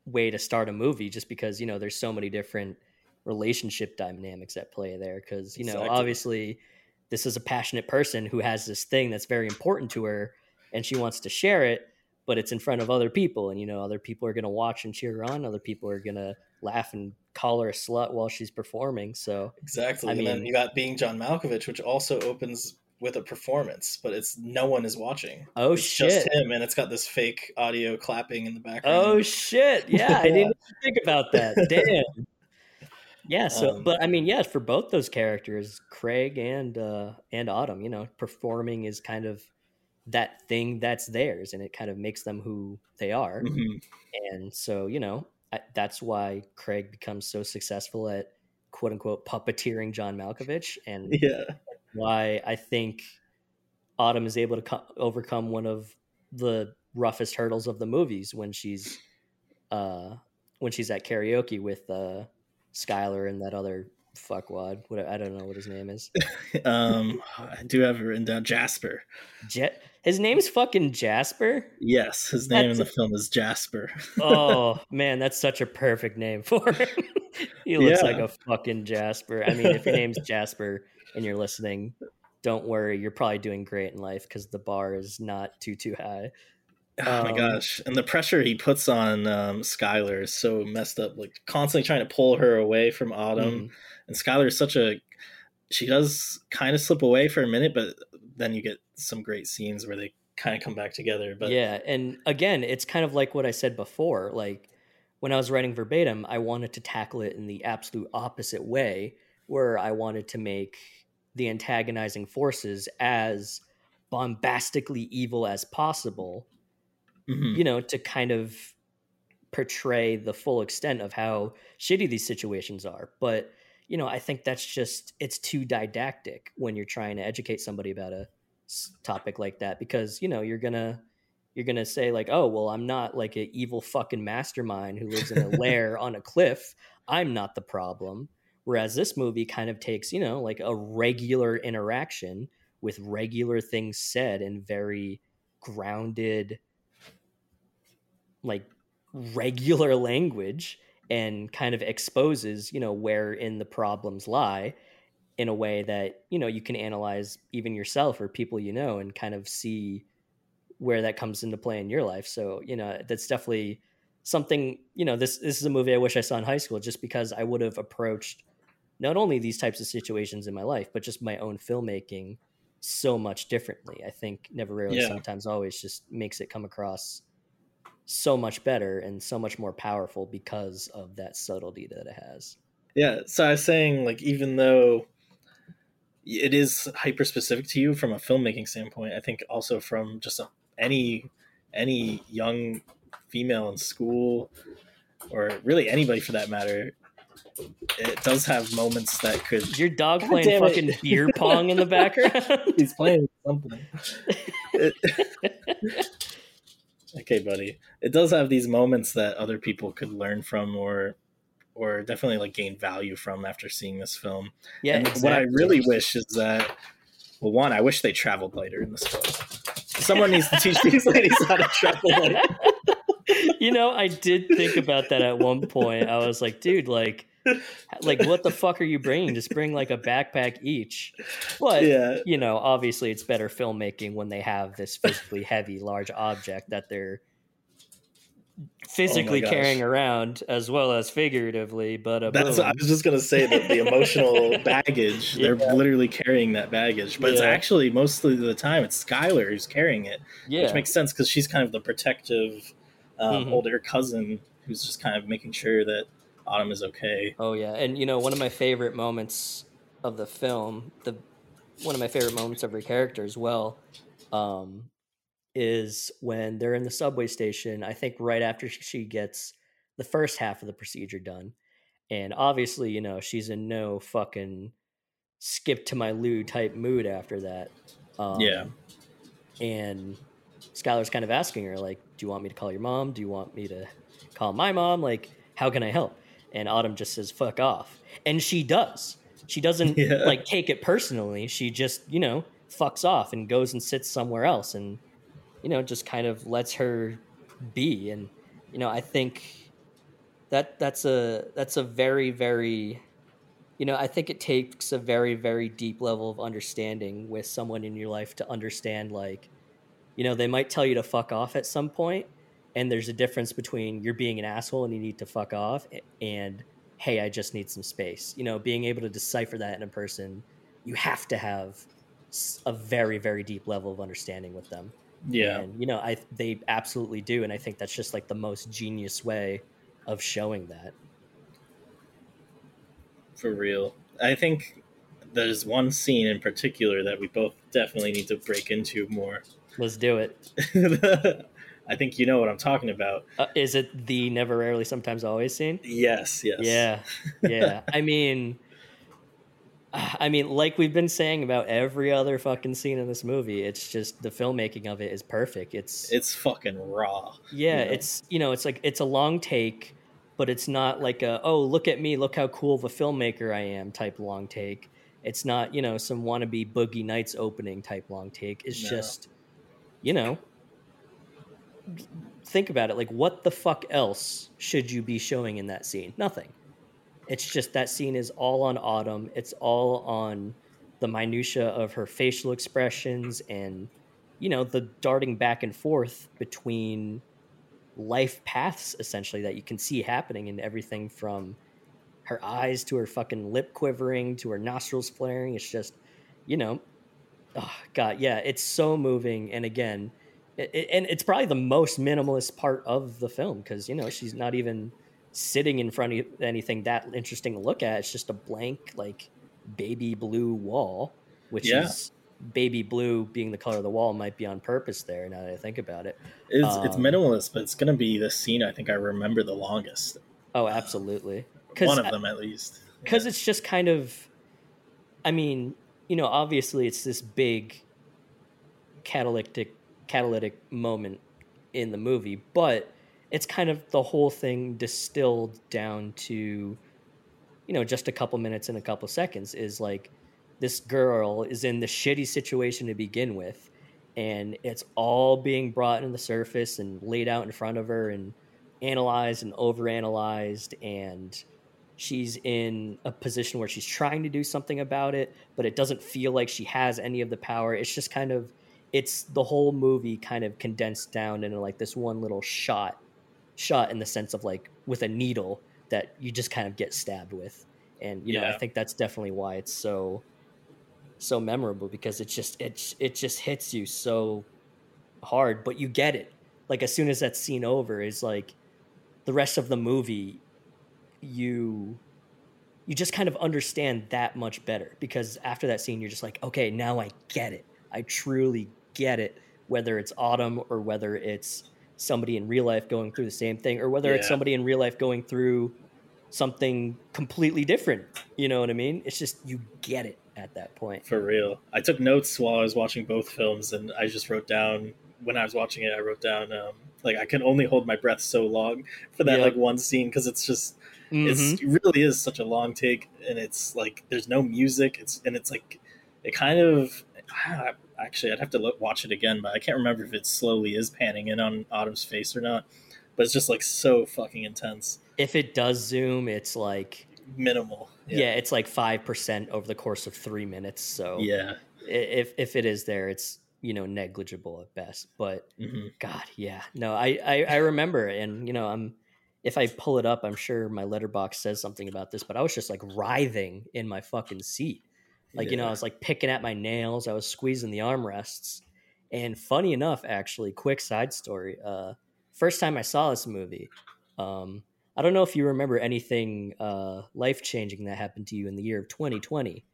way to start a movie just because, you know, there's so many different relationship dynamics at play there cuz, you know, exactly. obviously this is a passionate person who has this thing that's very important to her and she wants to share it but it's in front of other people and you know other people are going to watch and cheer her on other people are going to laugh and call her a slut while she's performing so exactly I and mean, then you got being john malkovich which also opens with a performance but it's no one is watching. Oh it's shit. just him and it's got this fake audio clapping in the background. Oh shit yeah, yeah. i didn't think about that damn. Yeah so um, but i mean yes yeah, for both those characters craig and uh and autumn you know performing is kind of that thing that's theirs and it kind of makes them who they are mm-hmm. and so you know that's why craig becomes so successful at quote unquote puppeteering john malkovich and yeah why i think autumn is able to co- overcome one of the roughest hurdles of the movies when she's uh when she's at karaoke with uh skylar and that other fuckwad. What I don't know what his name is. um, I do have it written down. Jasper. Jet. His name's fucking Jasper. Yes, his name that's in the film is Jasper. oh man, that's such a perfect name for him. he looks yeah. like a fucking Jasper. I mean, if your name's Jasper and you're listening, don't worry. You're probably doing great in life because the bar is not too too high. Oh my um, gosh. And the pressure he puts on um, Skylar is so messed up. Like constantly trying to pull her away from Autumn. Mm-hmm. And Skylar is such a she does kind of slip away for a minute, but then you get some great scenes where they kind of come back together. But yeah, and again, it's kind of like what I said before. Like when I was writing verbatim, I wanted to tackle it in the absolute opposite way, where I wanted to make the antagonizing forces as bombastically evil as possible. Mhm. You know, to kind of portray the full extent of how shitty these situations are. But you know, I think that's just it's too didactic when you're trying to educate somebody about a topic like that because you know you're gonna you're gonna say like, oh well, I'm not like an evil fucking mastermind who lives in a lair on a cliff. I'm not the problem. Whereas this movie kind of takes you know like a regular interaction with regular things said in very grounded like regular language and kind of exposes you know where in the problems lie in a way that you know you can analyze even yourself or people you know and kind of see where that comes into play in your life so you know that's definitely something you know this this is a movie i wish i saw in high school just because i would have approached not only these types of situations in my life but just my own filmmaking so much differently i think never rarely Yeah. sometimes always just makes it come across so much better and so much more powerful because of that subtlety that it has. Yeah, so I was saying, like, even though it is hyper specific to you from a filmmaking standpoint, I think also from just a, any any young female in school, or really anybody for that matter, it does have moments that could. Your dog God playing fucking beer pong in the background. He's playing something. It- okay, buddy. It does have these moments that other people could learn from, or or definitely like gain value from after seeing this film. yeah, And what I really wish is that, well, one, I wish they traveled lighter in this film. Someone needs to teach these ladies how to travel you know, I did think about that at one point. I was like, dude, like, like what the fuck are you bringing? Just bring like a backpack each. But Yeah, you know, obviously, it's better filmmaking when they have this physically heavy, large object that they're physically gosh. carrying around as well as figuratively. But. I was just gonna say that the emotional baggage. They're literally carrying that baggage, but it's actually mostly the time it's Skylar who's carrying it, yeah, which makes sense because she's kind of the protective um, Mhm. older cousin who's just kind of making sure that Autumn is okay. Oh yeah, and you know one of my favorite moments of the film, the one of my favorite moments of her character as well, um, is when they're in the subway station. I think right after she- gets the first half of the procedure done, and obviously you know she's in no fucking skip to my loo type mood after that. Um, Yeah. and Skylar's kind of asking her like, "Do you want me to call your mom? Do you want me to call my mom? Like, how can I help?" And Autumn just says, "Fuck off," and she does. She doesn't Yeah. like take it personally. She just, you know, fucks off and goes and sits somewhere else, and you know, just kind of lets her be. And you know, I think that that's a that's a very very you know, I think it takes a very, very deep level of understanding with someone in your life to understand, like, you know, they might tell you to fuck off at some point, and there's a difference between you're being an asshole and you need to fuck off, and hey, I just need some space. You know, being able to decipher that in a person, you have to have a very, very deep level of understanding with them. Yeah. And, you know, I they absolutely do, and I think that's just like the most genius way of showing that. for real. I think there's one scene in particular that we both definitely need to break into more. Let's do it. I think you know what I'm talking about. Uh, is it the never rarely sometimes always scene? Yes, yes. Yeah. Yeah. I mean I mean like we've been saying about every other fucking scene in this movie, it's just the filmmaking of it is perfect. It's It's fucking raw. yeah, you know? it's you know, it's like it's a long take, but it's not like a oh, look at me, look how cool of a filmmaker I am type long take. It's not, you know, some wannabe Boogie Nights opening type long take. It's No. just you know, think about it like what the fuck else should you be showing in that scene? Nothing. It's just that scene is all on autumn. It's all on the minutia of her facial expressions and you know the darting back and forth between life paths essentially that you can see happening in everything from her eyes to her fucking lip quivering to her nostrils flaring. It's just you know oh god yeah it's so moving. And again it, and it's probably the most minimalist part of the film because you know she's not even sitting in front of anything that interesting to look at. It's just a blank like baby blue wall, which Yeah. is baby blue being the color of the wall might be on purpose there. Now that I think about it. It's it's Um, minimalist, but it's gonna be the scene I think I remember the longest. Oh, absolutely. One of them at least. because it's just kind of i mean you know obviously it's this big catalytic catalytic moment in the movie but it's kind of the whole thing distilled down to you know just a couple minutes and a couple seconds is like this girl is in the shitty situation to begin with and it's all being brought into the surface and laid out in front of her and analyzed and overanalyzed and she's in a position where she's trying to do something about it but it doesn't feel like she has any of the power. It's just kind of it's the whole movie kind of condensed down into like this one little shot shot in the sense of like with a needle that you just kind of get stabbed with. And you know i think that's definitely why it's so so memorable because it's just it it just hits you so hard but you get it. Like as soon as that scene over is like the rest of the movie you you just kind of understand that much better because after that scene you're just like okay now i get it i truly get it whether it's autumn or whether it's somebody in real life going through the same thing or whether it's somebody in real life going through something completely different you know what i mean it's just you get it at that point For real. I took notes while I was watching both films, and I just wrote down when I was watching it. I wrote down um, like I can only hold my breath so long for that Yeah. like one scene because it's just it's Mhm. it really is such a long take, and it's like there's no music. It's and it's like it kind of actually I'd have to look, watch it again, but I can't remember if it slowly is panning in on Autumn's face or not. But it's just like so fucking intense, if it does zoom it's like minimal. yeah, it's like 5% over the course of three minutes so yeah. if if it is there it's you know negligible at best but hmm god yeah no I, I i remember and you know i'm if i pull it up i'm sure my Letterboxd says something about this but i was just like writhing in my fucking seat like you know i was like picking at my nails i was squeezing the armrests and funny enough actually quick side story uh first time i saw this movie um i don't know if you remember anything uh life changing that happened to you in the year of 2020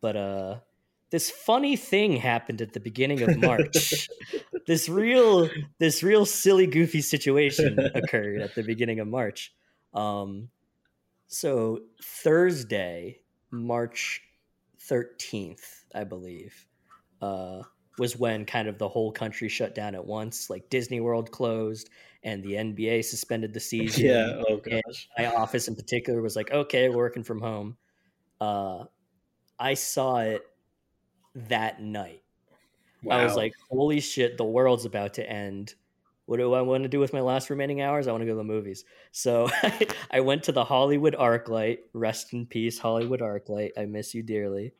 but uh this funny thing happened at the beginning of march. This real this real silly goofy situation occurred at the beginning of march. Um so thursday march 13th i believe uh was when kind of the whole country shut down at once like disney world closed and the nba suspended the season Yeah. Oh gosh. my office in particular was like okay we're working from home uh i saw it that night I was like, holy shit, the world's about to end. What do I want to do with my last remaining hours? I want to go to the movies. So I went to the Hollywood ArcLight. Rest in peace, Hollywood ArcLight. I miss you dearly.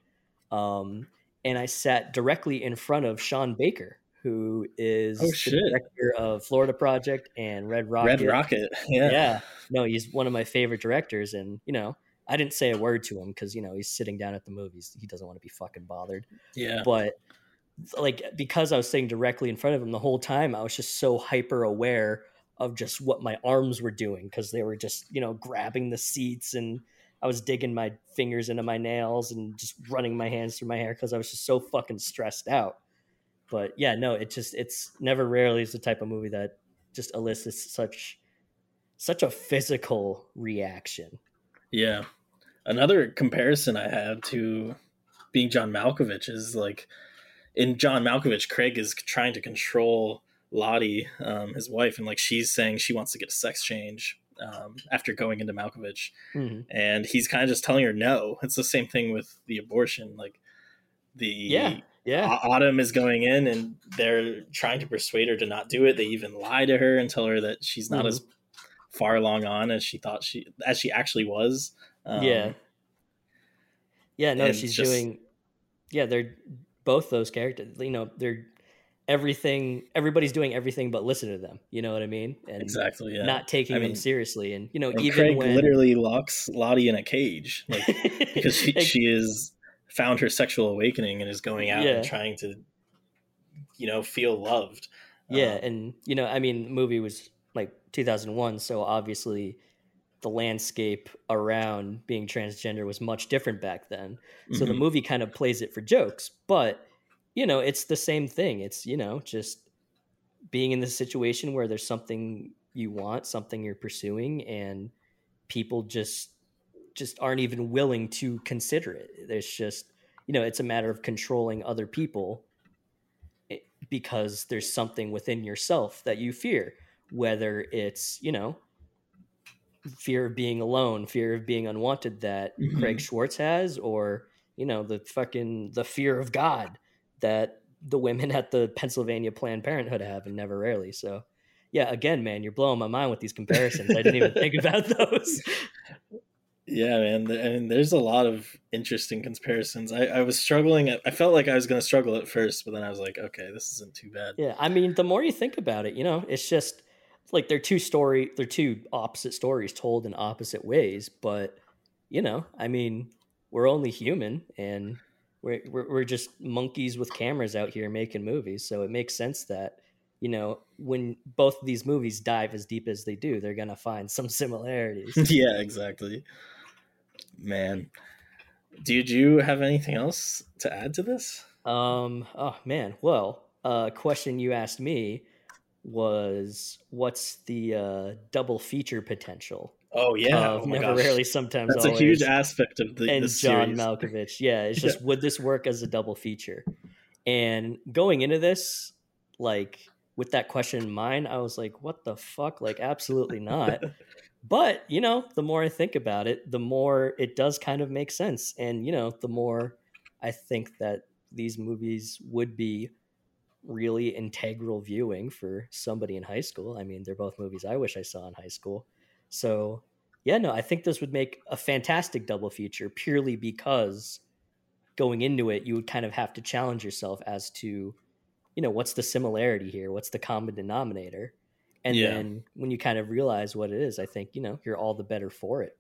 Um, and I sat directly in front of Sean Baker, who is Oh, the director of Florida Project and Red Rocket. Red Rocket. Yeah. Yeah. No, he's one of my favorite directors. And, you know, I didn't say a word to him because, you know, he's sitting down at the movies. He doesn't want to be fucking bothered Yeah. but like because I was sitting directly in front of him the whole time, I was just so hyper aware of just what my arms were doing because they were just you know grabbing the seats and I was digging my fingers into my nails and just running my hands through my hair because I was just so fucking stressed out. But yeah, no, it just it's never rarely is the type of movie that just elicits such such a physical reaction. Yeah. Another comparison I have to being John Malkovich is like in John Malkovich, Craig is trying to control Lottie, um, his wife, and like she's saying she wants to get a sex change um, after going into Malkovich, Mhm. and he's kind of just telling her no. It's the same thing with the abortion. Like the Yeah, yeah. Autumn is going in, and they're trying to persuade her to not do it. They even lie to her and tell her that she's not Mhm. as far along on as she thought she as she actually was. Um, yeah. Yeah, no, she's just- doing yeah, they're both those characters. You know, they're everything everybody's doing everything but listen to them. You know what I mean? And exactly. Yeah. not taking I them mean, seriously. And you know, even Craig when literally locks Lottie in a cage, like because she, she is found her sexual awakening and is going out Yeah. and trying to, you know, feel loved. Yeah, Um, and you know, I mean, the movie was like 2001, so obviously the landscape around being transgender was much different back then. So the mhm. movie kind of plays it for jokes, but you know, it's the same thing. It's, you know, just being in this situation where there's something you want, something you're pursuing and people just just aren't even willing to consider it. There's just, you know, it's a matter of controlling other people eh, because there's something within yourself that you fear, whether it's, you know, fear of being alone, fear of being unwanted that Craig mm-hmm. Schwartz has, or, you know, the fucking the fear of God that the women at the Pennsylvania Planned Parenthood have and never rarely. So yeah, again, man, you're blowing my mind with these comparisons. I didn't even think about those. Yeah, man. I mean, there's a lot of interesting comparisons. I, I was struggling. At, I felt like I was going to struggle at first, but then I was like, okay, this isn't too bad. Yeah, I mean, the more you think about it, you know, it's just like they're two story, they're two opposite stories told in opposite ways. But you know, I mean, we're only human, and we're we're, we're just monkeys with cameras out here making movies. So it makes sense that you know when both of these movies dive as deep as they do, they're gonna find some similarities. yeah, exactly. Man, did you have anything else to add to this? Um. Oh man. Well, uh, question you asked me was, "What's the uh, double feature potential?" Oh yeah, of oh never rarely, sometimes That's always, a huge aspect of the, and John series. Malkovich. Yeah, it's just would this work as a double feature? And going into this, like with that question in mind, I was like, "What the fuck?" Like, absolutely not. but you know, the more I think about it, the more it does kind of make sense, and you know, the more I think that these movies would be really integral viewing for somebody in high school. I mean, they're both movies I wish I saw in high school. So, yeah, no, I think this would make a fantastic double feature purely because going into it, you would kind of have to challenge yourself as to, you know, what's the similarity here? What's the common denominator? And Yeah. then when you kind of realize what it is, I think, you know, you're all the better for it.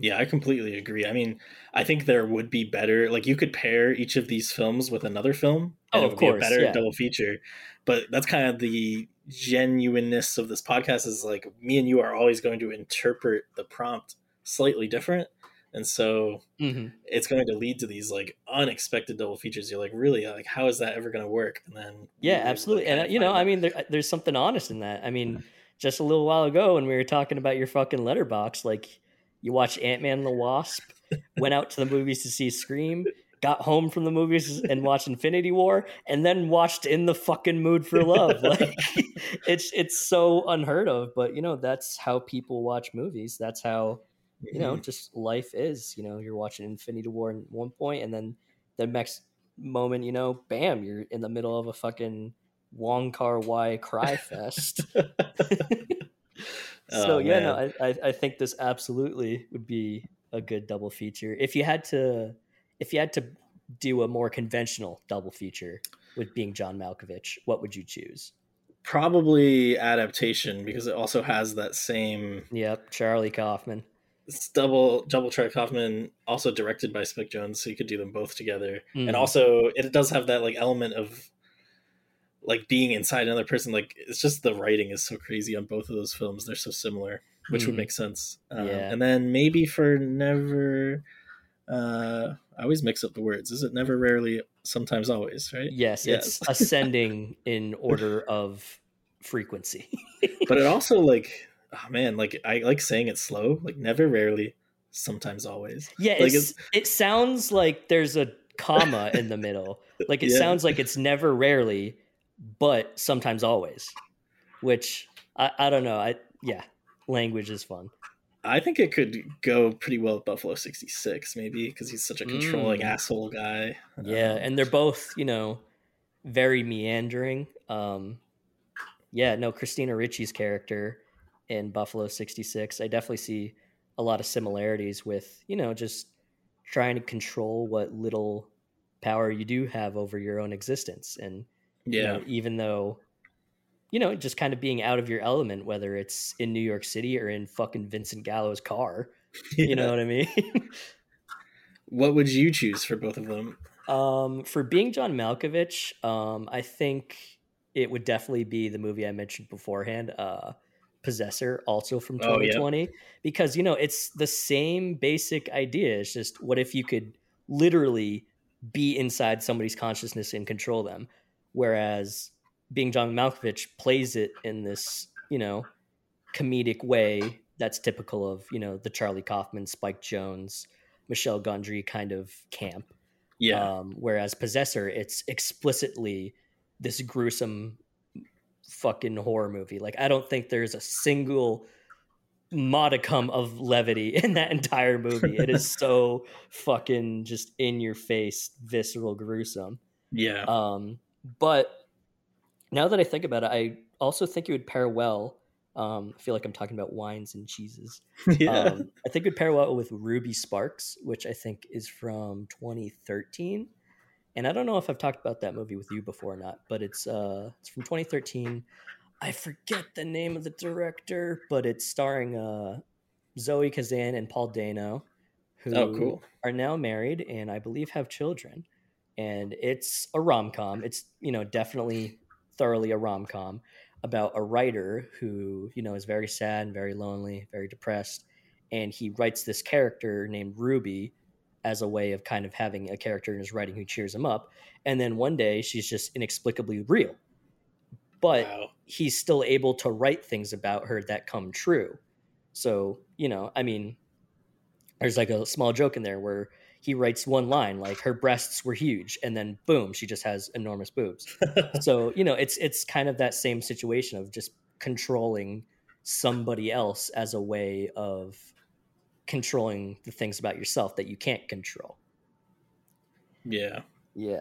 Yeah, I completely agree. I mean, I think there would be better. Like you could pair each of these films with another film, Oh, and it of would course, be a better yeah. double feature. But that's kind of the genuineness of this podcast. Is like me and you are always going to interpret the prompt slightly different, and so Mm-hmm. it's going to lead to these like unexpected double features. You're like, really, like how is that ever going to work? And then Yeah, you're able to absolutely. And, you know, I mean, there, there's something honest in that. I mean, just a little while ago when we were talking about your fucking Letterboxd, like you watched Ant Man and the Wasp, went out to the movies to see Scream, got home from the movies and watched Infinity War, and then watched In the Fucking Mood for Love. Like it's it's so unheard of, but you know, that's how people watch movies. That's how you know, Mhm. just life is. You know, you're watching Infinity War at one point, and then the next moment, you know, bam, you're in the middle of a fucking Wong Kar Wai cry fest. so Oh, yeah, no, man. I, I I think this absolutely would be a good double feature. If you had to, if you had to do a more conventional double feature with being John Malkovich, what would you choose? probably adaptation because it also has that same Yep, Charlie Kaufman. it's double double track Kaufman also directed by Spike Jonze, so you could do them both together. Mhm. And also it does have that like element of like being inside another person. Like it's just the writing is so crazy on both of those films. They're so similar, which would Mhm. make sense. Um, Yeah. And then maybe for never, uh, I always mix up the words. Is it never, rarely, sometimes, always? Right? Yes, Yes. it's ascending in order of frequency. but it also like, oh man, like I like saying it slow. Like never, rarely, sometimes, always. Yeah, Like, it's, it sounds like there's a comma in the middle. Like it Yeah. sounds like it's never rarely, but sometimes always. Which I, I don't know. I yeah, language is fun. I think it could go pretty well with Buffalo 66, maybe, because he's such a controlling Mm. asshole guy. Yeah, Um, and they're both, you know, very meandering. Um yeah, no, Christina Ricci's character in Buffalo 66, I definitely see a lot of similarities with, you know, just trying to control what little power you do have over your own existence. And you yeah. know, even though you know, just kind of being out of your element, whether it's in New York City or in fucking Vincent Gallo's car. You know what I mean? What would you choose for both of them? Um, for being John Malkovich, um, I think it would definitely be the movie I mentioned beforehand, uh, Possessor, also from Oh, yeah. 2020, because you know it's the same basic idea. It's just what if you could literally be inside somebody's consciousness and control them, whereas being John Malkovich plays it in this you know comedic way that's typical of you know the Charlie Kaufman, Spike Jonze, Michel Gondry kind of camp. Yeah. Um, whereas Possessor, it's explicitly this gruesome fucking horror movie. Like I don't think there's a single modicum of levity in that entire movie. it is so fucking just in your face, visceral, gruesome. yeah. Um, but now that I think about it, I also think it would pair well. Um, I feel like I'm talking about wines and cheeses. yeah. Um, I think it would pair well with Ruby Sparks, which I think is from 2013. And I don't know if I've talked about that movie with you before or not, but it's uh, it's from 2013. I forget the name of the director, but it's starring uh, Zoe Kazan and Paul Dano, who Oh, cool. are now married and I believe have children. And it's a rom com. It's you know definitely thoroughly a rom com about a writer who you know is very sad and very lonely, very depressed, and he writes this character named Ruby as a way of kind of having a character in his writing who cheers him up. And then one day she's just inexplicably real, but wow. he's still able to write things about her that come true. So, you know, I mean, there's like a small joke in there where he writes one line like her breasts were huge and then boom, she just has enormous boobs. so, you know, it's it's kind of that same situation of just controlling somebody else as a way of controlling the things about yourself that you can't control. Yeah. Yeah.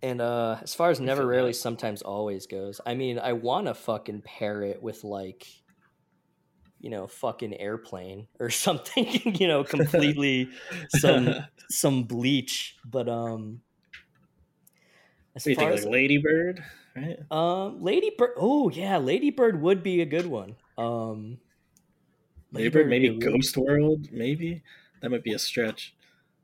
And uh as far as never rarely sometimes always goes, I mean, I want to fucking pair it with like you know, fucking airplane or something, you know, completely some some bleach, but um as What do you think? as Like Lady Bird, right? um Lady Bird Oh, yeah, Lady Bird would be a good one. Um Lady Bird, maybe Ghost World, maybe that might be a stretch.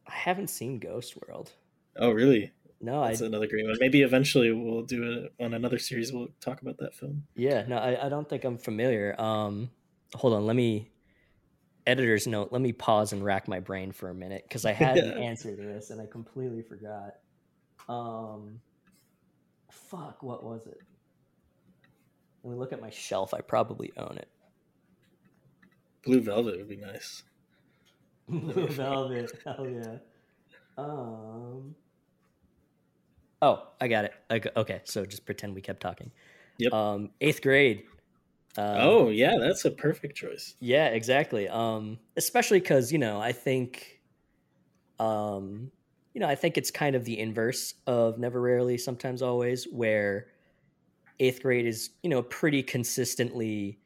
I haven't seen Ghost World. Oh, really? No, I That's another great one. Maybe eventually we'll do it on another series. We'll talk about that film. Yeah, no, I, I don't think I'm familiar. Um, hold on, let me editor's note. Let me pause and rack my brain for a minute because I had an answer to this and I completely forgot. Um, fuck, what was it? Let me look at my shelf. I probably own it. Blue Velvet would be nice. Blue Velvet. Hell yeah. Um. Oh, I got it. I okay, so just pretend we kept talking. Yep. Um, eighth grade. Uh, oh, yeah, that's a perfect choice. Yeah, exactly. Um, especially because you know, I think, um, you know, I think it's kind of the inverse of never, rarely, sometimes, always, where eighth grade is you know pretty consistently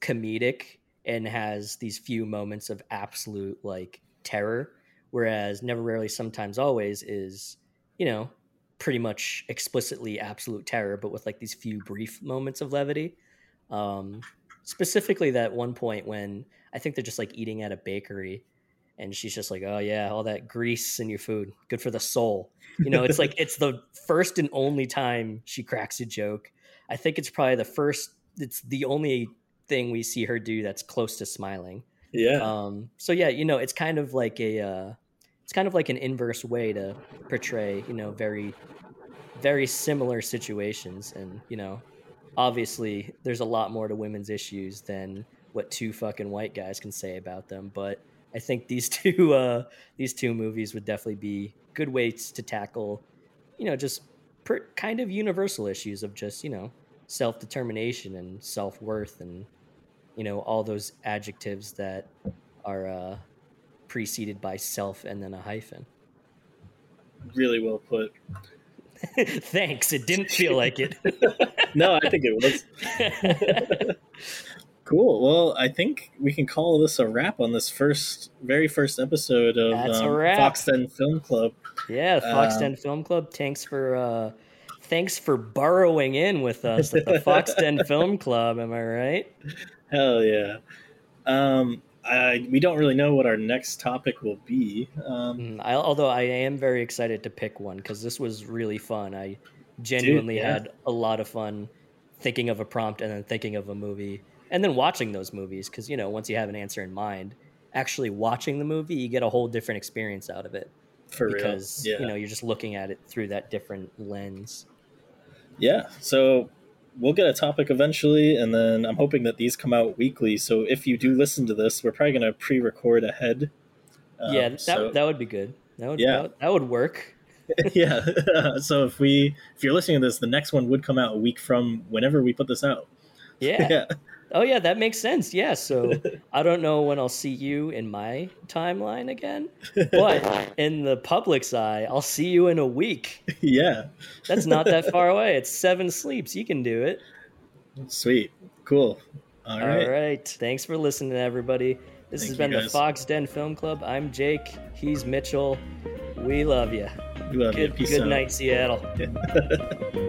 comedic and has these few moments of absolute like terror, whereas never, rarely, sometimes, always is you know pretty much explicitly absolute terror, but with like these few brief moments of levity. Um, specifically that one point when I think they're just like eating at a bakery and she's just like, "Oh yeah, all that grease in your food, good for the soul." You know, it's like it's the first and only time she cracks a joke. I think it's probably the first it's the only thing we see her do that's close to smiling. Yeah. Um so yeah, you know, it's kind of like a uh it's kind of like an inverse way to portray, you know, very very similar situations and, you know, obviously there's a lot more to women's issues than what two fucking white guys can say about them but i think these two uh these two movies would definitely be good ways to tackle you know just per, kind of universal issues of just you know self-determination and self-worth and you know all those adjectives that are uh preceded by self and then a hyphen really well put. thanks it didn't feel like it No, I think it was. Cool. Well, I think we can call this a wrap on this first, very first episode of um. Fox Den Film Club. Yeah, Fox Um, Den Film Club. Thanks for uh thanks for borrowing in with us at the Fox Den Film Club, am I right? Hell yeah. Um, I, we don't really know what our next topic will be. Um, Mm, I, although I am very excited to pick one because this was really fun. I genuinely yeah. had a lot of fun thinking of a prompt and then thinking of a movie and then watching those movies because you know once you have an answer in mind actually watching the movie you get a whole different experience out of it For because real. Yeah. you know you're just looking at it through that different lens Yeah. So we'll get a topic eventually, and then I'm hoping that these come out weekly. So if you do listen to this, we're probably going to pre-record ahead. Um, yeah that, so- that would be good that would, Yeah. that, would- that would work yeah. so if we if you're listening to this, the next one would come out a week from whenever we put this out. yeah. Yeah. Oh yeah that makes sense yeah so i don't know when i'll see you in my timeline again but in the public's eye i'll see you in a week yeah. that's not that far away it's seven sleeps you can do it Sweet. Cool. All right. All right. Thanks for listening, everybody. This Thank has you, been the. Fox Den Film Club. I'm Jake. He's Mitchell. We love you. We love you. Good, Peace good out. night, Seattle.